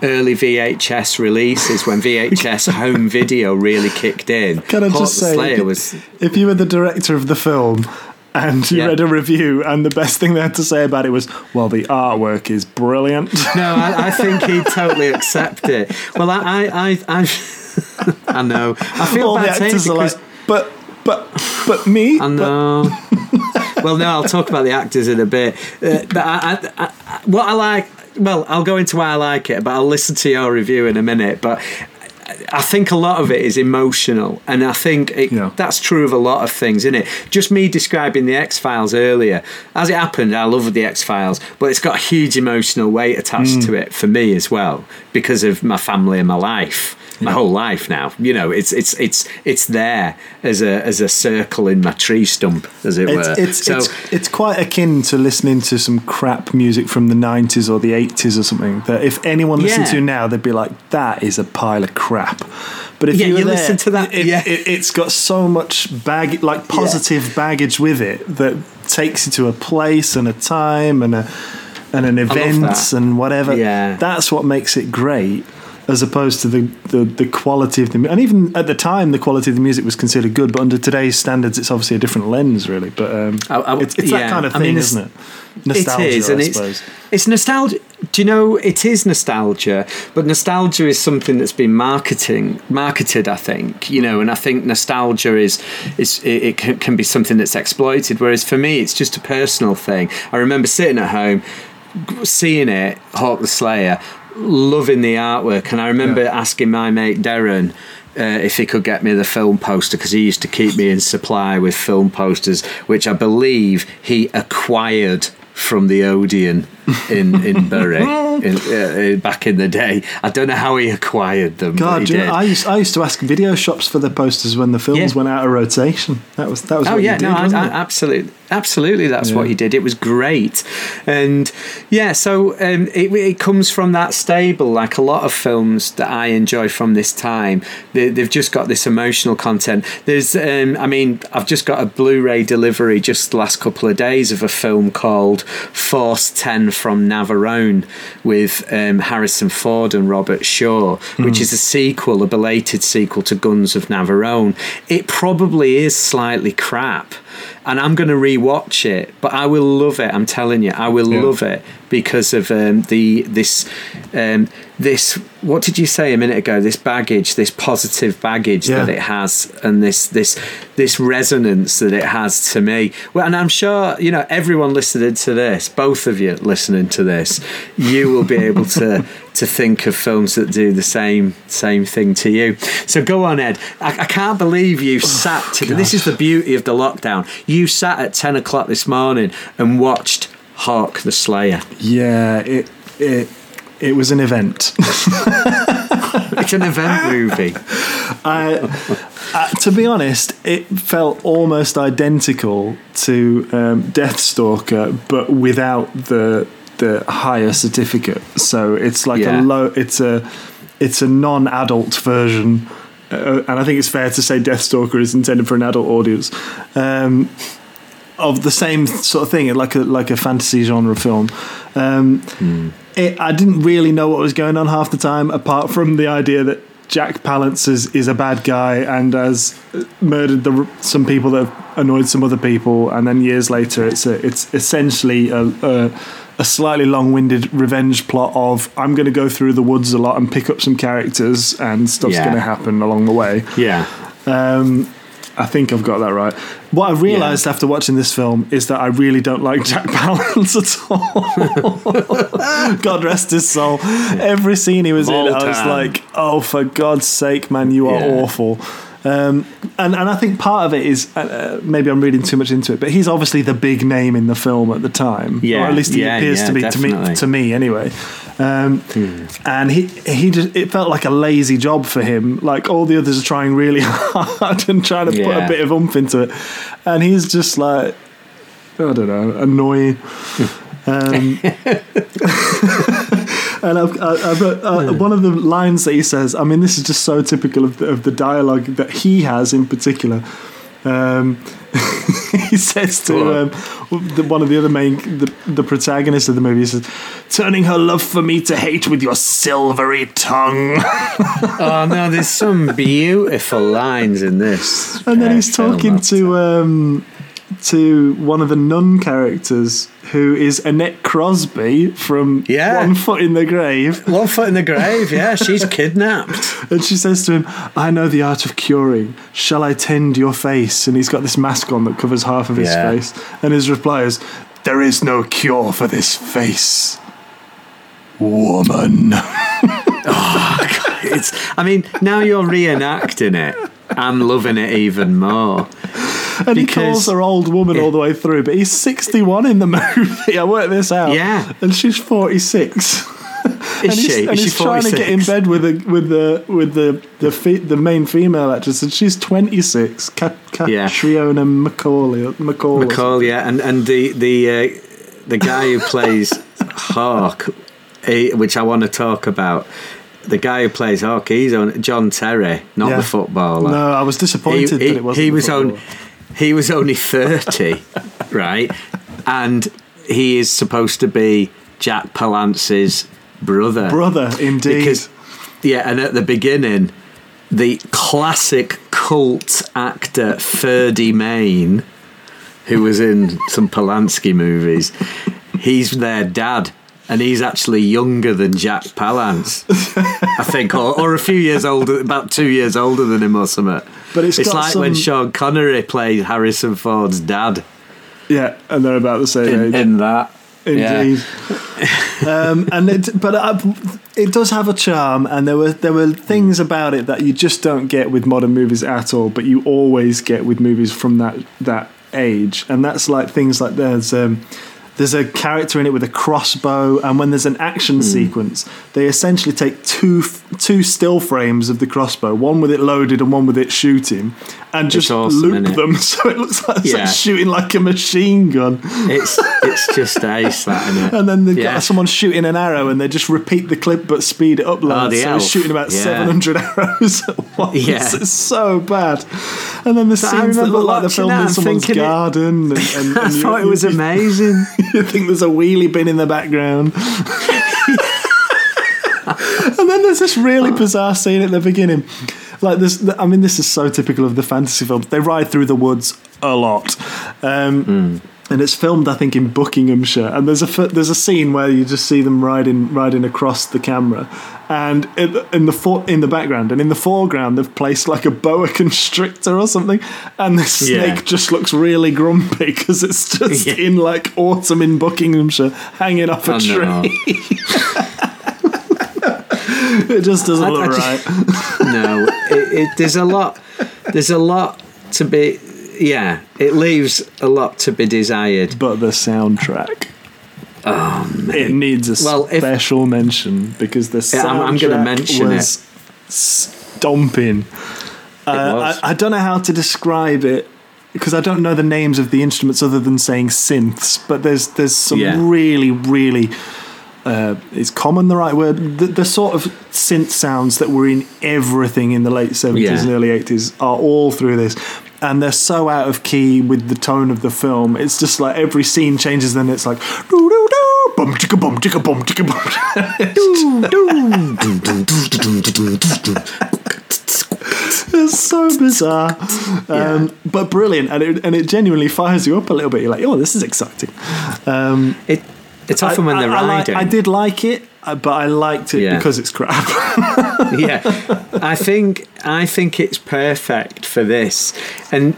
early VHS releases when VHS home video really kicked in. Can I Hawk just say, Slayer if, was if you were the director of the film and you Yeah. read a review, and the best thing they had to say about it was, "Well, the artwork is brilliant." No, I, I think he'd totally accept it. Well, I, I, I, I, I know. I feel all bad it actors are like, "But, but, but me." I know. well, no, I'll talk about the actors in a bit. Uh, but I, I, I, what I like, well, I'll go into why I like it, but I'll listen to your review in a minute. But I think a lot of it is emotional, and I think it, Yeah. that's true of a lot of things, isn't it? Just me describing the X Files earlier, as it happened, I love the X Files, but it's got a huge emotional weight attached Mm. to it for me as well because of my family and my life. My whole life now. You know, it's it's it's it's there as a as a circle in my tree stump, as it It's, were. it's, so it's, it's quite akin to listening to some crap music from the 90s or the 80s or something that if anyone listened Yeah. to now, they'd be like, that is a pile of crap. But if Yeah, you, you there, listen to that- it, yeah. it, it's got so much bag, like positive baggage with it that takes you to a place and a time and a and an event and whatever. Yeah. That's what makes it great. As opposed to the, the, the quality of the and even at the time the quality of the music was considered good, but under today's standards it's obviously a different lens, really. But um, I- I- it's, it's that kind of I thing, mean, isn't it? Nostalgia, it is, I and it's suppose. it's nostalgia. Do you know it is nostalgia? But nostalgia is something that's been marketing marketed. I think you know, and I think nostalgia is is it, it can, can be something that's exploited. Whereas for me, it's just a personal thing. I remember sitting at home, seeing it, Hawk the Slayer, loving the artwork, and I remember Yeah. asking my mate Darren. Uh, if he could get me the film poster because he used to keep me in supply with film posters, which I believe he acquired from the Odeon in in Bury in, uh, uh, back in the day. I don't know how he acquired them. God, he you did. know, I used I used to ask video shops for the posters when the films Yeah. went out of rotation. That was that was Oh what yeah, did, no, I, I, absolutely, absolutely. That's Yeah. what he did. It was great, and yeah. So um, it, it comes from that stable. Like a lot of films that I enjoy from this time, they, they've just got this emotional content. There's, um, I mean, I've just got a Blu-ray delivery just the last couple of days of a film called Force Ten from Navarone with um, Harrison Ford and Robert Shaw, which is a sequel, a belated sequel to Guns of Navarone. It probably is slightly crap, and I'm going to rewatch it, but I will love it. I'm telling you, I will Yeah. love it because of um, the this um, this. What did you say a minute ago? This baggage, this positive baggage Yeah. that it has, and this this this resonance that it has to me. Well, and I'm sure you know everyone listening to this, both of you listening to this, you will be able to to think of films that do the same same thing to you. So go on, Ed. I, I can't believe you oh, sat. To, this is the beauty of the lockdown. You sat at ten o'clock this morning and watched Hawk the Slayer. Yeah, it it it was an event. It's an event movie. I, uh, to be honest, it felt almost identical to um, Deathstalker, but without the the higher certificate. So it's like Yeah. a low. It's a it's a non-adult version, uh, and I think it's fair to say Deathstalker is intended for an adult audience. Um, of the same sort of thing, like a like a fantasy genre film. Um, it, I didn't really know what was going on half the time, apart from the idea that Jack Palance is, is a bad guy and has murdered the, some people that have annoyed some other people, and then years later, it's a, it's essentially a, a, a slightly long-winded revenge plot of I'm going to go through the woods a lot and pick up some characters, and stuff's Yeah. going to happen along the way. Yeah. Um, I think I've got that right. What I've realised after watching this film is that I really don't like Jack Palance at all. God rest his soul. Every scene he was in, I was like, oh, for God's sake, man, you are Yeah. awful. Um, and, and I think part of it is uh, uh, maybe I'm reading too much into it, but he's obviously the big name in the film at the time, Yeah, or at least he yeah, appears yeah, to be to me. To me, anyway. Um, And he he just it felt like a lazy job for him. Like all the others are trying really hard and trying to put a bit of oomph into it, and he's just like I don't know, annoying. Um, and I've, I've got, uh, one of the lines that he says. I mean, this is just so typical of the, of the dialogue that he has in particular. Um, he says to um, the, one of the other main the, the protagonist of the movie. He says, "Turning her love for me to hate with your silvery tongue." Oh no, there's some beautiful lines in this. and then he's talking to um, to one of the nun characters who is Annette Crosbie from Yeah. One Foot in the Grave. One foot in the grave, yeah, she's kidnapped. And she says to him, I know the art of curing. Shall I tend your face? And he's got this mask on that covers half of his Yeah. face. And his reply is, There is no cure for this face. Woman. Oh, it's, I mean, now you're reenacting it. I'm loving it even more. And he calls her old woman all the way through, but he's 61 in the movie. I worked this out. Yeah. And she's 46. and Is he's, she? and she he's trying to get in bed with the with the with the the fe- the main female actress, and she's twenty six. Cat- Yeah. Catriona Macaulay. MacColl. MacColl, yeah, and and the the uh, the guy who plays Hawk, eh, which I want to talk about. The guy who plays Hawk, he's on John Terry, not Yeah. the footballer. No, I was disappointed he, that it wasn't. he was on footballer. He was only 30 right? And he is supposed to be jack palance's brother. Brother, indeed. because yeah and at the beginning the classic cult actor Ferdy Mayne who was in some Polanski movies he's their dad and he's actually younger than Jack Palance, I think, or, or a few years older, about two years older than him or something. But it's like when Sean Connery played Harrison Ford's dad yeah, and they're about the same in, age. in that. Yeah. Indeed. um, and it, but I, it does have a charm, and there were there were things about it that you just don't get with modern movies at all, but you always get with movies from that that age, and that's like things like there's. Um, there's a character in it with a crossbow, and when there's an action hmm. sequence, they essentially take two two still frames of the crossbow, one with it loaded and one with it shooting, and just awesome, loop them so it looks like it's like shooting like a machine gun. It's it's just ace, that, isn't it? And then they've Yeah. got someone shooting an arrow, and they just repeat the clip but speed it up Oh, loads. the so elf. he's shooting about Yeah. 700 arrows at once. Yeah. It's so bad. And then the I scenes that look like they're watching filmed that in and someone's thinking it- garden. And, and, I thought it was amazing. You think there's a wheelie bin in the background. and then there's this really bizarre scene at the beginning. Like this, I mean, this is so typical of the fantasy films. They ride through the woods a lot, um, and it's filmed, I think, in Buckinghamshire. And there's a there's a scene where you just see them riding riding across the camera, and in, in the for- in the background and in the foreground they've placed like a boa constrictor or something, and the snake Yeah. just looks really grumpy because it's just Yeah. in like autumn in Buckinghamshire, hanging off a Oh, tree. no. it just doesn't I- look I just- right. no, it, it, there's a lot. There's a lot to be. Yeah, it leaves a lot to be desired. But the soundtrack. It needs a Well, if- special mention because the soundtrack Yeah, I'm- I'm gonna mention was stomping. Uh. I, I don't know how to describe it because I don't know the names of the instruments other than saying synths. But there's there's some Yeah. really really uh, is common the right word? The, the sort of synth sounds that were in everything in the late 70s Yeah. and early 80s are all through this. And they're so out of key with the tone of the film. It's just like every scene changes, then it's like doo doo doo, bum chicka bum chicka bum chicka bum. It's so bizarre, um, but brilliant, and it, and it genuinely fires you up a little bit. You're like, oh, this is exciting. Um, It, it's often when they're I, I, like- riding. I did like it, uh, but I liked it Yeah. because it's crap. yeah, I think I think it's perfect for this. And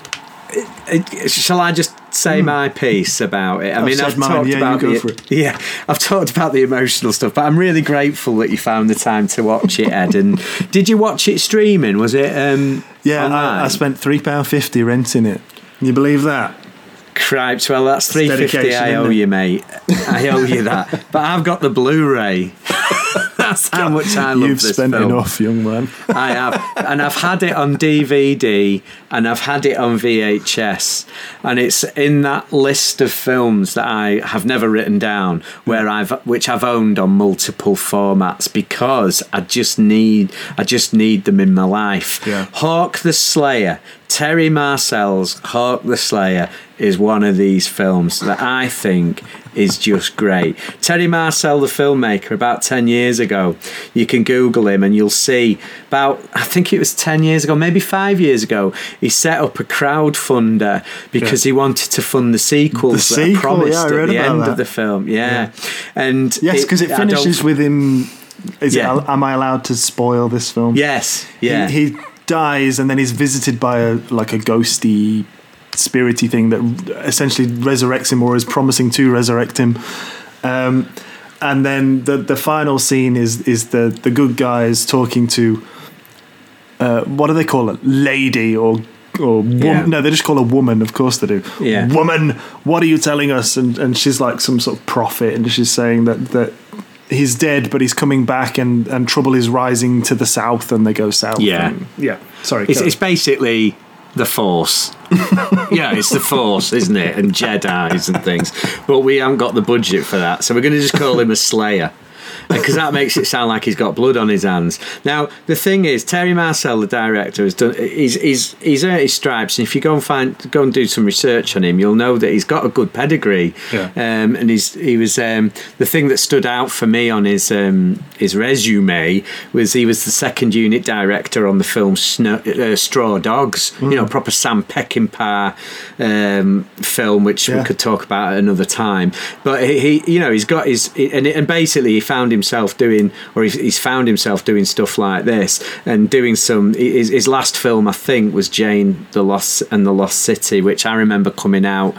uh, uh, shall I just say my piece about it? I. I've mean, I've mine, talked yeah, about the it. yeah, I've talked about the emotional stuff, but I'm really grateful that you found the time to watch it, Ed. And did you watch it streaming? Was it? Um, yeah, I. I spent three pound fifty renting it. Can you believe that? Cripes, well, that's three fifty. I owe you, mate. I owe you that. But I've got the Blu-ray. that's how much I love You've this spent film. enough, young man. I have, and I've had it on DVD, and I've had it on VHS, and it's in that list of films that I have never written down, where I've which I've owned on multiple formats because I just need I just need them in my life. Yeah. Hawk the Slayer, Terry Marcel's Hawk the Slayer is one of these films that I think is just great. Terry Marcel, the filmmaker, about 10 years ago, you can Google him and you'll see about, I think it was 10 years ago, maybe five years ago, he set up a crowdfunder because he wanted to fund the sequels The that sequel, promised yeah, at the end that. of the film. Yeah. And Yes, because it I don't- finishes with him. Is Yeah. it? Am I allowed to spoil this film? Yes. Yeah. He, he dies and then he's visited by a like a ghosty, spirity thing that essentially resurrects him or is promising to resurrect him. Um, and then the the final scene is is the the good guys talking to uh, what do they call it, lady or or wom- Yeah. no, they just call her woman. Of course they do. Yeah. Woman, what are you telling us? And and she's like some sort of prophet, and she's saying that that he's dead, but he's coming back, and and trouble is rising to the south, and they go south. Yeah. and- yeah. Sorry, It's, it's basically the Force. yeah, it's the Force, isn't it? And Jedi's and things. But we haven't got the budget for that, so we're going to just call him a Slayer. Because that makes it sound like he's got blood on his hands. Now, the thing is, Terry Marcel, the director, has done. He's he's he's earned his stripes, and if you go and find go and do some research on him, you'll know that he's got a good pedigree. Yeah. Um, and he's he was um, the thing that stood out for me on his um, his resume was he was the second unit director on the film Snow, uh, Straw Dogs. You know, proper Sam Peckinpah um, film, which Yeah. we could talk about at another time. But he, he you know, he's got his and and basically he found himself doing, or he's, he's found himself doing stuff like this and doing some. His, his last film, I think, was Jane the Lost and the Lost City, which I remember coming out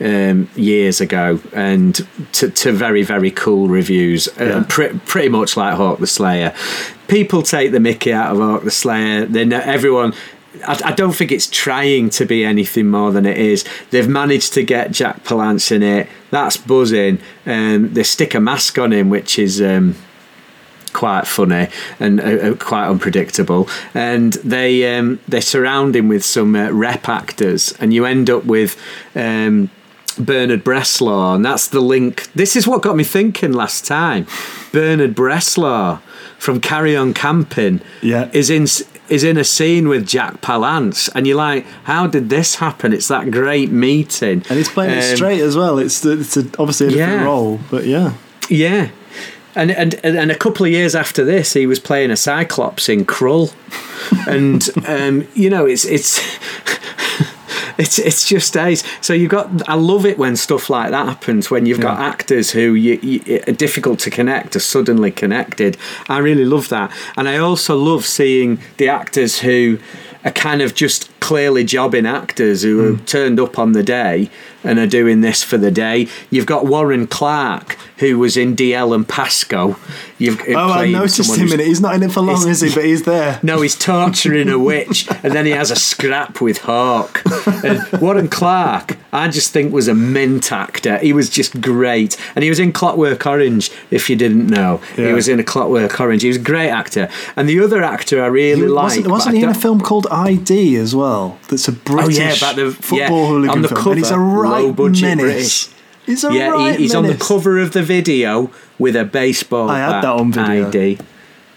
um, years ago and to, to very very cool reviews Yeah. uh, pre- pretty much like Hawk the Slayer people take the mickey out of Hawk the Slayer they know everyone I, I don't think it's trying to be anything more than it is. They've managed to get Jack Palance in it. That's buzzing. Um, they stick a mask on him, which is um, quite funny and uh, uh, quite unpredictable. And they um, they surround him with some uh, rep actors, and you end up with. Um, Bernard Bresslaw, and that's the link. This is what got me thinking last time. Bernard Bresslaw from Carry On Camping Yeah. is in is in a scene with Jack Palance, and you're like, how did this happen? It's that great meeting, and he's playing it Um, straight as well. It's it's a, obviously a different Yeah. role, but yeah. Yeah. And, and and a couple of years after this, he was playing a Cyclops in Krull, and um, you know it's it's it's it's just ace. So you've got I love it when stuff like that happens when you've got actors who you, you, are difficult to connect are suddenly connected. I really love that, and I also love seeing the actors who are kind of just clearly jobbing actors who Hmm. have turned up on the day and are doing this for the day. You've got Warren Clarke who was in Dalziel and Pascoe. You've Oh, I noticed him in it. He's not in it for long, is he? But he's there. no, he's torturing a witch, and then he has a scrap with Hawk. And Warren Clarke, I just think was a mint actor. He was just great, and he was in Clockwork Orange. If you didn't know, yeah. he was in a Clockwork Orange. He was a great actor, and the other actor I really He like. wasn't wasn't he in a film called ID as well? That's a Oh British yeah, about the football yeah, hooligan on the film. cover, and he's a right budget menace. British. He's a yeah, right he, he's on the cover of the video with a baseball I had that on video. ID.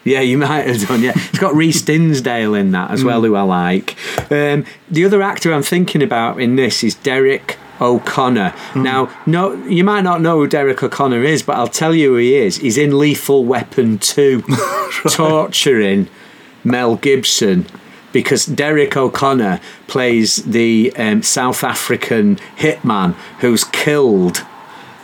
Yeah, you might have done. Yeah, it's got Reece Dinsdale in that as Mm. well, who I like. Um, the other actor I'm thinking about in this is Derrick O'Connor. Mm. Now, no, you might not know who Derrick O'Connor is, but I'll tell you who he is. He's in Lethal Weapon Two, torturing Mel Gibson. Because Derrick O'Connor plays the um, South African hitman who's killed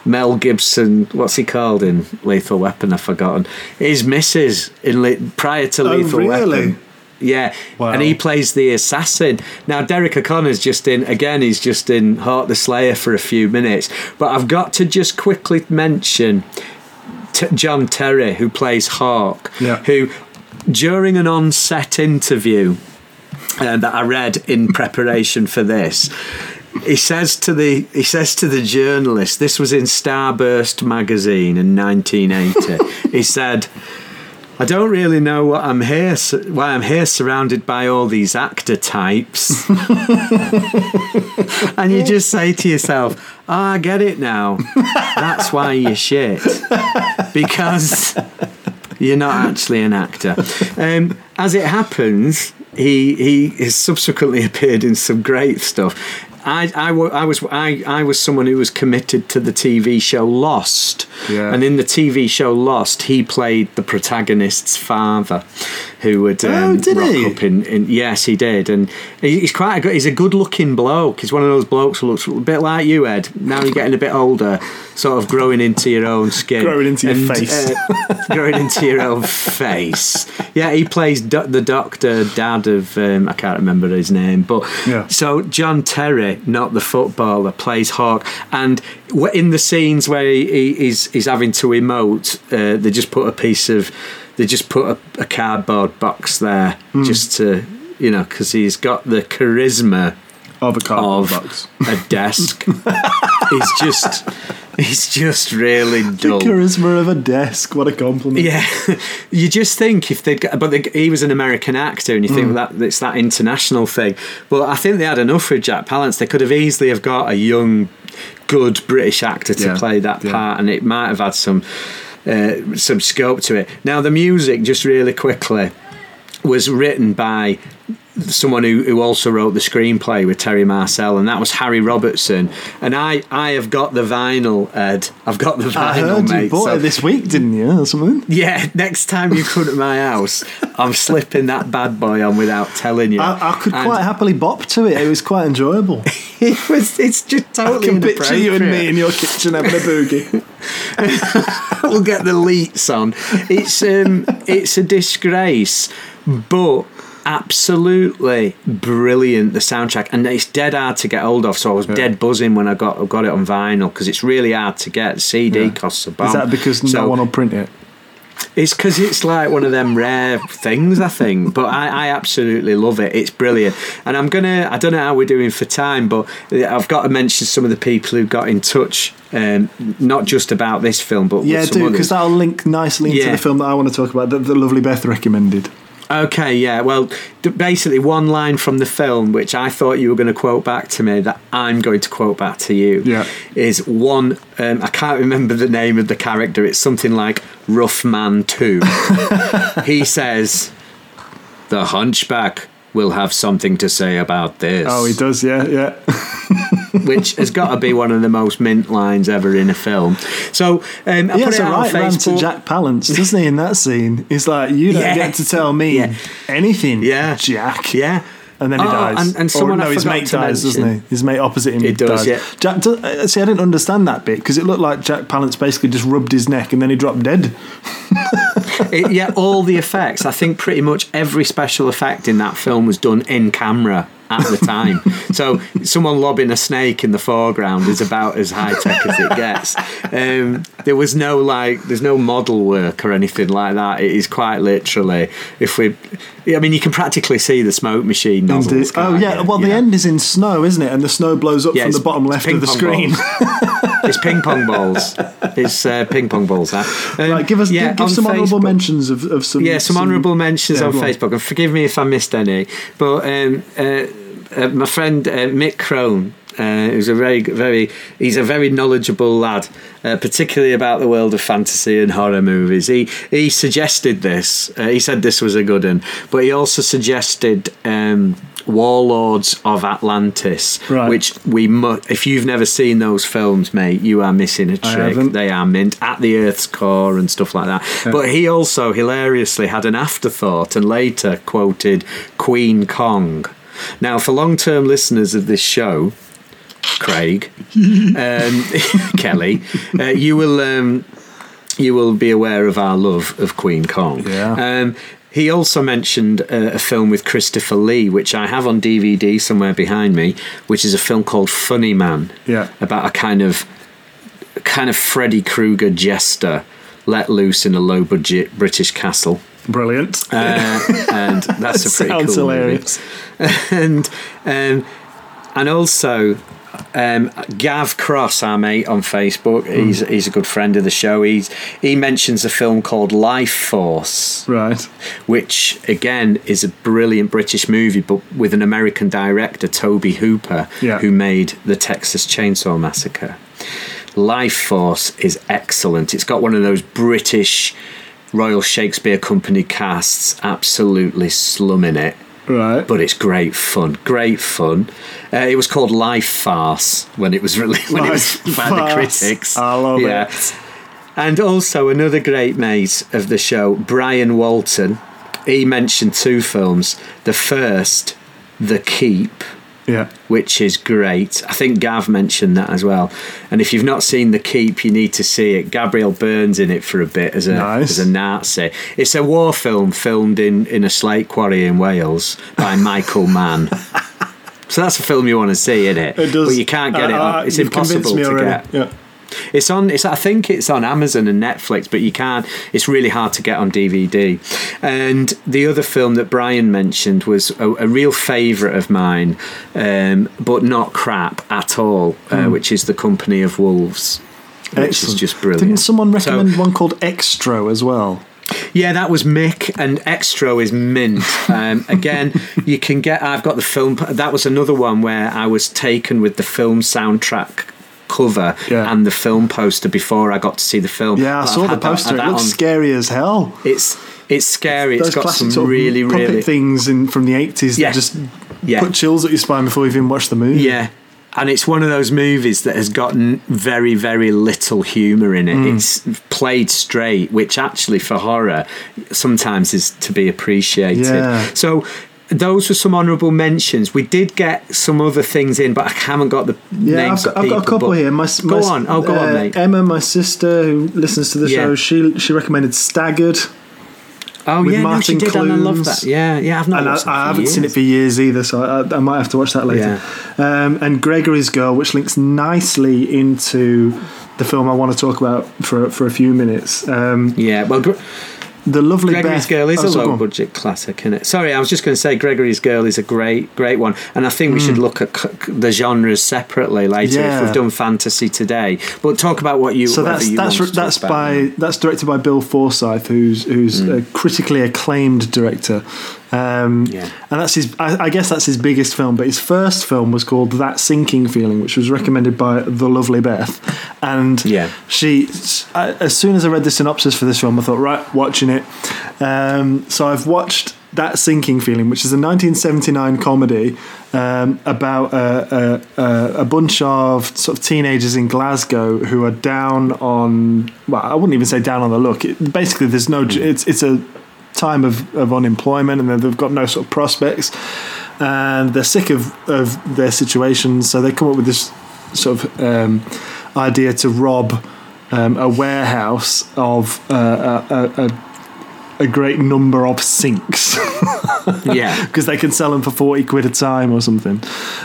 Mel Gibson, what's he called in Lethal Weapon? I've forgotten. His missus in Le- prior to Oh, Lethal really? Weapon. Yeah, Wow. and he plays the assassin. Now Derrick O'Connor's just in again. He's just in Hawk the Slayer for a few minutes, but I've got to just quickly mention T- John Terry, who plays Hawk, Yeah. who during an on-set interview uh, that I read in preparation for this. He says to the he says to the journalist, this was in Starburst magazine in 1980. he said, "I don't really know what I'm here why I'm here surrounded by all these actor types." and you just say to yourself, oh, "I get it now. That's why you're shit because." You're not actually an actor. Um, as it happens, he he has subsequently appeared in some great stuff. I, I, I was I, I was someone who was committed to the TV show Lost, Yeah. and in the TV show Lost, he played the protagonist's father, who would um, Oh, did rock he? up in, in. Yes, he did, and he's quite a good. He's a good-looking bloke. He's one of those blokes who looks a bit like you, Ed. Now you're getting a bit older, sort of growing into your own skin, Growing into your face. uh, growing into your own face. Yeah, he plays do- the doctor, dad of um, I can't remember his name, but Yeah. so John Terry, not the footballer, plays Hawk, and in the scenes where he, he, he's he's having to emote, uh, they just put a piece of they just put a, a cardboard box there just to you know because he's got the charisma Of a cardboard of box. a desk. he's just He's just really dull. The charisma of a desk. What a compliment. Yeah, you just think if they'd, got, but they, he was an American actor, and you Mm. think that it's that international thing. But I think they had enough with Jack Palance. They could have easily have got a young, good British actor to Yeah, play that yeah. part, and it might have had some uh, some scope to it. Now the music, just really quickly, was written by someone who, who also wrote the screenplay with Terry Marcel, and that was Harry Robertson. And I, I have got the vinyl, Ed. I've got the vinyl, I heard mate. you bought so- it this week, didn't you, or something? yeah, next time you come to my house, I'm slipping that bad boy on without telling you. I, I could And quite happily bop to it. It was quite enjoyable. it was, it's just totally. I can picture you and me in your kitchen having a boogie. we'll get the leets on. It's um, it's a disgrace, but absolutely brilliant. The soundtrack, and it's dead hard to get hold of. So I was dead buzzing when I got got it on vinyl because it's really hard to get. CD Yeah. costs a bomb. Is that because So- no one will print it? It's because it's like one of them rare things, I think. But I, I absolutely love it. It's brilliant. And I'm gonna. I don't know how we're doing for time, but I've got to mention some of the people who got in touch, um, not just about this film, but Yeah, do because that'll link nicely into Yeah. the film that I want to talk about. That the lovely Beth recommended. Okay, yeah. Well, d- basically, one line from the film, which I thought you were going to quote back to me, that I'm going to quote back to you, Yeah. is one. Um, I can't remember the name of the character. It's something like Rough Man Two. he says, "The Hunchback will have something to say about this." Oh, he does. Yeah, yeah. which has got to be one of the most mint lines ever in a film. So um, I He put has it a right on to Jack Palance, doesn't he? In that scene, he's like, "You don't Yeah. get to tell me Yeah. anything, Yeah. Jack." Yeah. And then he Oh, dies. and- and Or, someone no, I his mate to dies, doesn't he? His mate opposite him He does, dies. yeah. Jack, do, uh, see, I didn't understand that bit because it looked like Jack Palance basically just rubbed his neck and then he dropped dead. It- yeah, all the effects. I think pretty much every special effect in that film was done in camera at the time. so someone lobbing a snake in the foreground is about as high tech as it gets. Um, there was no like, there's no model work or anything like that. It is quite literally, if we, I mean, you can practically see the smoke machine nozzles. Oh yeah, well the end is in snow, isn't it? And the snow blows up Yeah, from the bottom left of the screen. it's ping pong balls. It's uh, ping pong balls. That. Um, right, give us yeah, give, give some honourable mentions of, of some. Yeah, some honourable mentions yeah, on on. Facebook, and forgive me if I missed any. But um, uh, uh, my friend uh, Mick Crone, uh, who's a very, very, he's a very knowledgeable lad, uh, particularly about the world of fantasy and horror movies. He he suggested this. Uh, he said this was a good one, but he also suggested. Um, Warlords of Atlantis, Right. which we mu- if you've never seen those films, mate, you are missing a trick. They are mint at the Earth's core and stuff like that. But he also hilariously had an afterthought and later quoted Queen Kong. Now, for long term listeners of this show, Craig, um, Kelly, uh, you will um, you will be aware of our love of Queen Kong. Yeah. Um, he also mentioned uh, a film with Christopher Lee, which I have on DVD somewhere behind me, which is a film called Funny Man. Yeah. About a kind of kind of Freddy Krueger jester let loose in a low budget British castle. Brilliant. Uh, and that's a pretty Sounds cool hilarious. movie. and um, and also um, Gav Cross, our mate on Facebook, he's Hmm. he's a good friend of the show. He's he mentions a film called Lifeforce, Right. which again is a brilliant British movie, but with an American director, Tobe Hooper, Yeah. who made the Texas Chainsaw Massacre. Lifeforce is excellent. It's got one of those British Royal Shakespeare Company casts, absolutely slumming it Right. but it's great fun. Great fun. Uh, it was called Life Farce when it was released when it was Life by the critics. I love yeah. it. And also another great mate of the show, Brian Walton. He mentioned two films. The first, The Keep, yeah. which is great. I think Gav mentioned that as well. And if you've not seen The Keep, you need to see it. Gabriel Byrne's in it for a bit as a Nice. as a Nazi. It's a war film filmed in in a slate quarry in Wales by Michael Mann. So that's a film you want to see, isn't it? It does. But you can't get it. Uh, uh, On, it's impossible to already. get. Yeah. It's on. It's. I think it's on Amazon and Netflix, but you can't. It's really hard to get on DVD. And the other film that Brian mentioned was a, a real favourite of mine, um, but not crap at all, uh, which is The Company of Wolves. which is just brilliant. Didn't someone So- recommend one called Xtro as well? Yeah, that was Mick, and Xtro is mint. Um, again, you can get. I've got the film. That was another one where I was taken with the film soundtrack cover Yeah. and the film poster before I got to see the film. Yeah, I But saw the had that- poster. it looks on- scary as hell. It's it's scary. Those it's got some sort of really really things in, from the eighties Yeah. that just Yeah. put chills at your spine before you've even watched the movie. Yeah. And it's one of those movies that has gotten very, very little humour in it. Mm. It's played straight, which actually for horror sometimes is to be appreciated. Yeah. So those were some honourable mentions. We did get some other things in, but I haven't got the Yeah, names I've got, I've got a couple here. My, Go on. Oh, go on, uh, mate. Emma, my sister, who listens to the Yeah. show, she she recommended Staggered, Oh yeah, no, she did, and I love that. Yeah, yeah, I've not and I, I haven't seen it for years either, so I, I might have to watch that later. Um, and Gregory's Girl, which links nicely into the film I want to talk about for for a few minutes. Um, Yeah, well, Gre- the lovely Gregory's Beth, Girl is oh, a so low budget classic, isn't it? Sorry, I was just going to say Gregory's Girl is a great, great one, and I think we should look at the genres separately later Hmm. Yeah. if we've done fantasy today. But talk about what you. So that's you that's that's by that's directed by Bill Forsyth, who's who's a critically acclaimed director, um, Yeah. and that's his. I, I guess that's his biggest film. But his first film was called That Sinking Feeling, which was recommended by the lovely Beth, and Yeah. she. I, as soon as I read the synopsis for this film, I thought, right, watching it. Um, so I've watched that sinking feeling, which is a 1979 comedy um, about a, a, a, a bunch of sort of teenagers in Glasgow who are down on. Well, I wouldn't even say down on the look. It, basically, there's no. It's it's a time of, of unemployment, and they've got no sort of prospects, and they're sick of of their situation, so they come up with this sort of um, idea to rob um, a warehouse of uh, a, a, a, a great number of sinks Yeah, because they can sell them for 40 quid a time or something.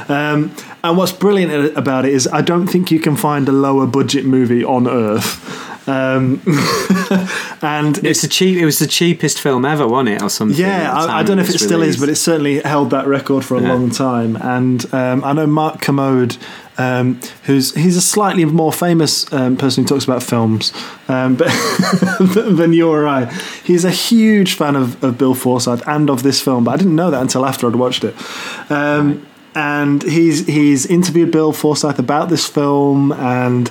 Um, and what's brilliant about it is I don't think you can find a lower budget movie on earth. Um, and it's the cheap. It was the cheapest film ever, wasn't it, or something? yeah, I, I don't know if it still is, but it certainly held that record for a Yeah. long time. And um, I know Mark Kermode, um, who's he's a slightly more famous um, person who talks about films, um, but than you or I. He's a huge fan of, of Bill Forsyth and of this film, but I didn't know that until after I'd watched it. Um, and he's he's interviewed Bill Forsyth about this film, and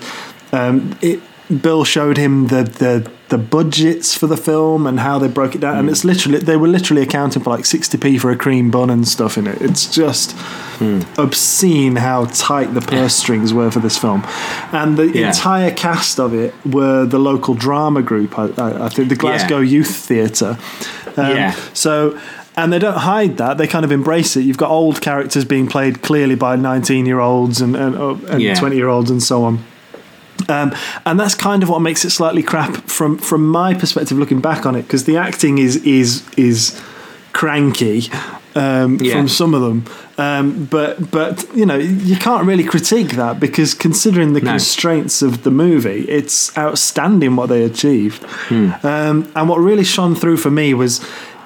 um, it. Bill showed him the, the the budgets for the film and how they broke it down, and it's literally they were literally accounting for like sixty p for a cream bun and stuff in it. It's just obscene how tight the purse strings were for this film, and the Yeah. entire cast of it were the local drama group. I, I, I think the Glasgow Youth Theatre. Um, Yeah. So. And they don't hide that; they kind of embrace it. You've got old characters being played clearly by nineteen-year-olds and and Yeah. twenty-year-olds and so on. Um, and that's kind of what makes it slightly crap from from my perspective, looking back on it, because the acting is is is cranky um, Yeah. from some of them. Um, but but you know you can't really critique that because considering the No. constraints of the movie, it's outstanding what they achieved. Hmm. Um, and what really shone through for me was.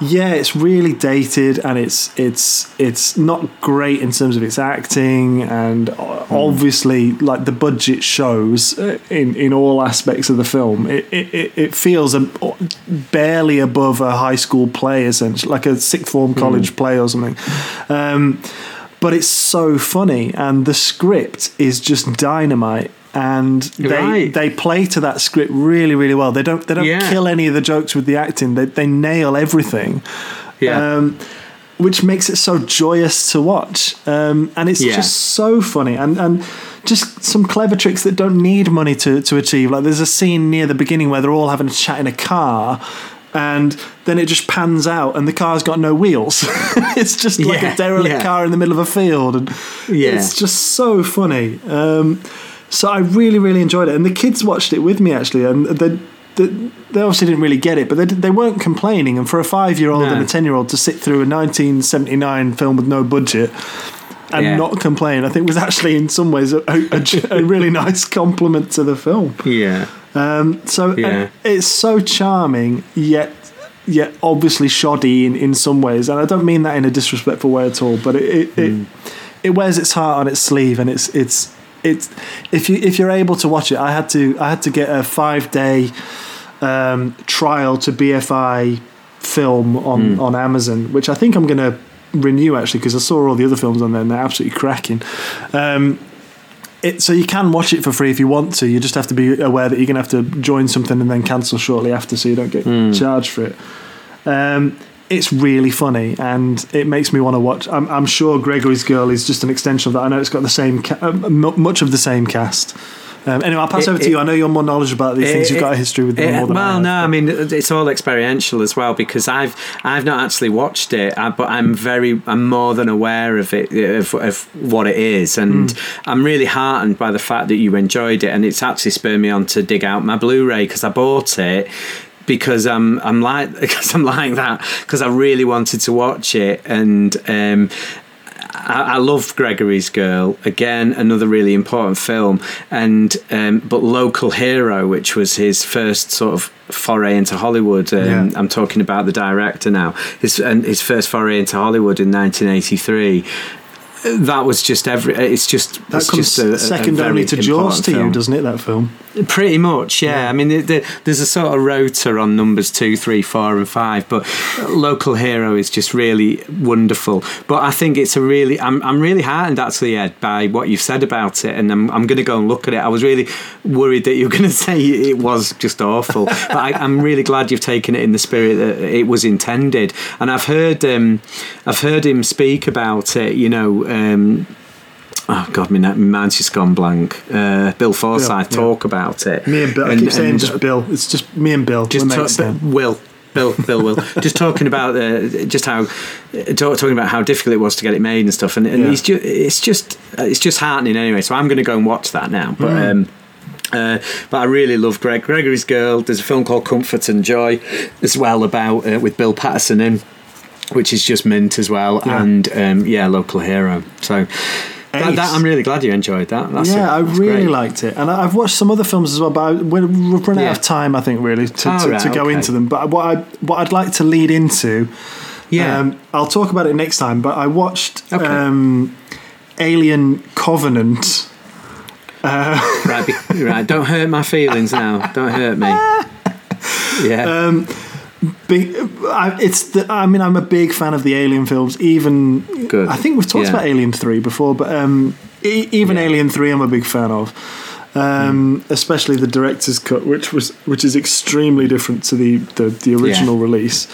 Yeah, it's really dated, and it's it's it's not great in terms of its acting, and o- obviously, like the budget shows uh, in in all aspects of the film. It it, it- feels a, barely above a high school play, essentially, like a sixth form college play or something. Um, but it's so funny, and the script is just dynamite. And they Right. they play to that script really really well. They don't they don't Yeah. kill any of the jokes with the acting. They they nail everything. Yeah. Um, which makes it so joyous to watch. Um, and it's Yeah. just so funny and, and just some clever tricks that don't need money to, to achieve. Like there's a scene near the beginning where they're all having a chat in a car and then it just pans out and the car's got no wheels. it's just like Yeah, a derelict yeah. car in the middle of a field and Yeah. it's just so funny. Um, so I really, really enjoyed it. And the kids watched it with me actually and they, they, they obviously didn't really get it, but they, they weren't complaining. And for a five year old No. and a 10 year old to sit through a 1979 film with no budget and Yeah. not complain, I think was actually in some ways a, a, a really nice compliment to the film. yeah. Um, so Yeah. it's so charming, yet yet obviously shoddy in, in some ways. And I don't mean that in a disrespectful way at all, but it it, Hmm. it, it wears its heart on its sleeve and it's it's it's if you if you're able to watch it, I had to I had to get a five day um, trial to BFI film on on Amazon, which I think I'm going to renew actually because I saw all the other films on there and they're absolutely cracking. Um, it, so you can watch it for free if you want to. You just have to be aware that you're going to have to join something and then cancel shortly after, so you don't get charged for it. Um, it's really funny and it makes me want to watch. I'm, I'm sure Gregory's Girl is just an extension of that. I know it's got the same, ca- uh, mu- much of the same cast. Um, anyway, I'll pass It- over to it- you. I know you're more knowledgeable about these things. You've It- got a history with them it- more than I well, have, no, I mean it's all experiential as well because I've I've not actually watched it, uh, but I'm very I'm more than aware of it of, of what it is, and Hmm. I'm really heartened by the fact that you enjoyed it, and it's actually spurred me on to dig out my Blu-ray because I bought it. Because I'm I'm like because I'm like that because I really wanted to watch it and um, I, I love Gregory's Girl again, another really important film, and um, but Local Hero, which was his first sort of foray into Hollywood. Um, Yeah. I'm talking about the director now. His and his first foray into Hollywood in 1983. That was just every. It's just That it's comes just a, a- a second only to Jaws to you, doesn't it? That film. Pretty much, yeah. I mean, the, the, there's a sort of rotor on numbers two, three, four, and five, but Local Hero is just really wonderful. But I think it's a really, I'm, I'm really heartened actually, Ed, by what you've said about it, and I'm, I'm going to go and look at it. I was really worried that you were going to say it was just awful, but I, I'm really glad you've taken it in the spirit that it was intended. And I've heard, um, I've heard him speak about it. You know. Um, Oh God, my my mind's just gone blank. Uh, Bill Forsyth yeah. talk about it. Me and Bill. I keep saying and just Bill. It's just me and Bill. just talk. Will. Bill, Bill, Will, just talking about uh, just how talk, talking about how difficult it was to get it made and stuff, and, and Yeah. it's just it's just heartening anyway. So I'm going to go and watch that now. But Mm. um, uh, but I really love Greg Gregory's Girl. There's a film called Comfort and Joy as well about uh, with Bill Paterson in, which is just mint as well, Yeah. and um, yeah, local hero. So. That, that, I'm really glad you enjoyed that. That's yeah, I I really liked it, and I- I've watched some other films as well. But I, we're- we've run out of time, I think, really, to, Oh, to, right, to go okay. into them. But what I what I'd like to lead into, Yeah. um, I'll talk about it next time. But I watched Okay. um, Alien Covenant. right, be, right. Don't hurt my feelings now. Don't hurt me. Yeah. Um, Big, I, it's the, I mean, I'm a big fan of the Alien films. Even Good. I think we've talked Yeah. about Alien Three before, but um, e- even Yeah. Alien Three, I'm a big fan of. Um, Especially the director's cut, which was which is extremely different to the the, the original release.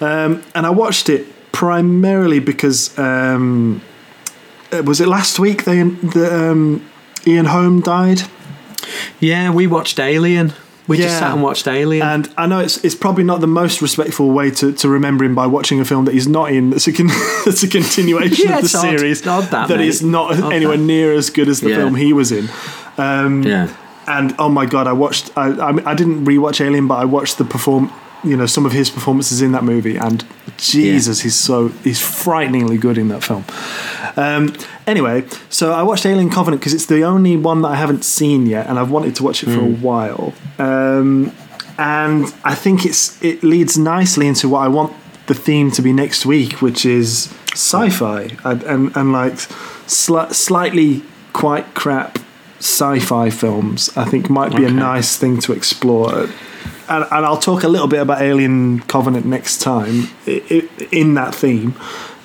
Um, and I watched it primarily because um, uh, was it last week they the um, Ian Holm died. Yeah, we watched Alien. We just sat and watched Alien. And I know it's it's probably not the most respectful way to, to remember him by watching a film that he's not in. That's a con- that's a continuation Yeah, of the odd. series Odd that, that is not Odd anywhere that. near as good as the Yeah. film he was in. Um, yeah. And oh my god, I watched. I I, I didn't rewatch Alien, but I watched the perform. You know some of his performances in that movie, and Jesus, he's so he's frighteningly good in that film. Um, anyway, so I watched Alien Covenant because it's the only one that I haven't seen yet, and I've wanted to watch it for a while. Um, and I think it's it leads nicely into what I want the theme to be next week, which is sci-fi and and, and like sli- slightly quite crap sci-fi films. I think might be a nice thing to explore. And, and I'll talk a little bit about Alien Covenant next time in that theme.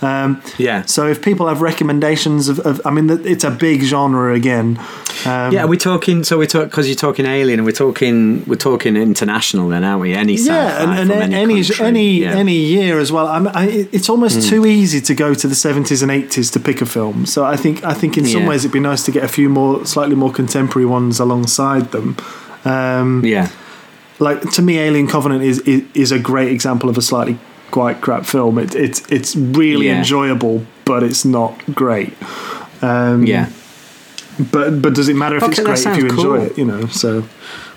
Um, Yeah. so if people have recommendations of, of I mean, it's a big genre again. Um, Yeah, we're talking. So we talk because you're talking Alien, and we're talking. We're talking international, then, aren't we? Any yeah, and, and any any any. Yeah. Any year as well. I, it's almost too easy to go to the 70s and 80s to pick a film. So I think I think in some Yeah. ways it'd be nice to get a few more slightly more contemporary ones alongside them. Um, yeah, like to me, Alien Covenant is, is is a great example of a slightly quite crap film. It, it's it's really Yeah. enjoyable, but it's not great. Um, yeah. But but does it matter if Okay, it's great if you enjoy cool. it? You know, so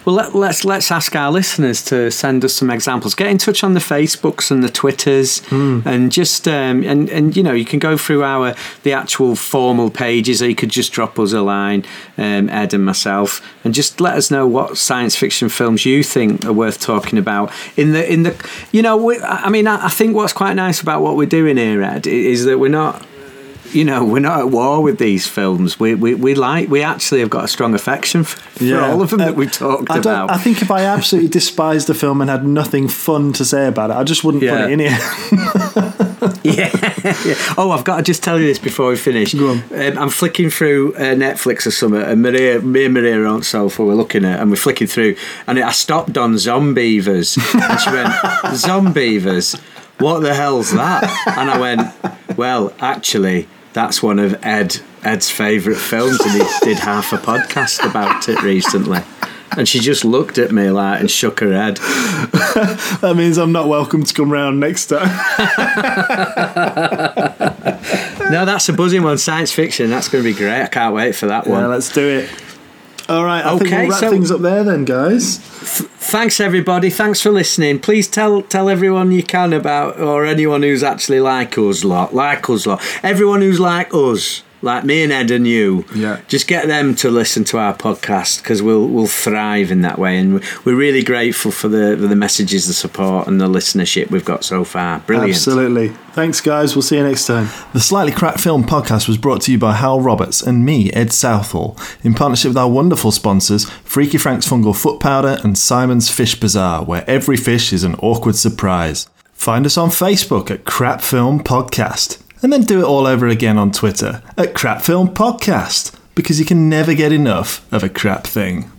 Well, let, let's let's ask our listeners to send us some examples. Get in touch on the Facebooks and the Twitters, Hmm. and just um, and and you know you can go through our the actual formal pages, or you could just drop us a line, um, Ed and myself, and just let us know what science fiction films you think are worth talking about. In the in the you know, we, I I mean, I, I think what's quite nice about what we're doing here, Ed, is that we're not you know, we're not at war with these films. We we, we like we actually have got a strong affection for, for all of them that we've talked I don't- about. I think if I absolutely despised the film and had nothing fun to say about it, I just wouldn't Yeah. put it in here. yeah, yeah. Oh, I've got to just tell you this before we finish. Go on. Um, I'm flicking through uh, Netflix or something, and Maria, me and Maria are on sofa. We're looking at, and we're flicking through, and I stopped on Zombeavers, and she went, "Zombeavers, what the hell's that?" And I went, "Well, actually, that's one of Ed Ed's favourite films, and he did half a podcast about it recently." And she just looked at me like and shook her head. that means I'm not welcome to come round next time. No, that's a buzzing one. Science fiction. That's going to be great. I can't wait for that one. Yeah, let's do it. All right, I think Okay, we'll wrap so- things up there then, guys. Thanks everybody. Thanks for listening. Please tell tell everyone you can about or anyone who's actually like us lot, like us lot. Everyone who's like us, like me and Ed and you. Yeah. Just get them to listen to our podcast because we'll we'll thrive in that way, and we're really grateful for the for the messages, the support, and the listenership we've got so far. Brilliant. Absolutely. Thanks, guys. We'll see you next time. The Slightly Cracked Film podcast was brought to you by Hywel Roberts and me, Ed Southall, in partnership with our wonderful sponsors, Freaky Frank's Fungal Foot Powder and Simon's Fish Bazaar, where every fish is an awkward surprise. Find us on Facebook at Crap Film Podcast, and then do it all over again on Twitter at Crap Film Podcast, because you can never get enough of a crap thing.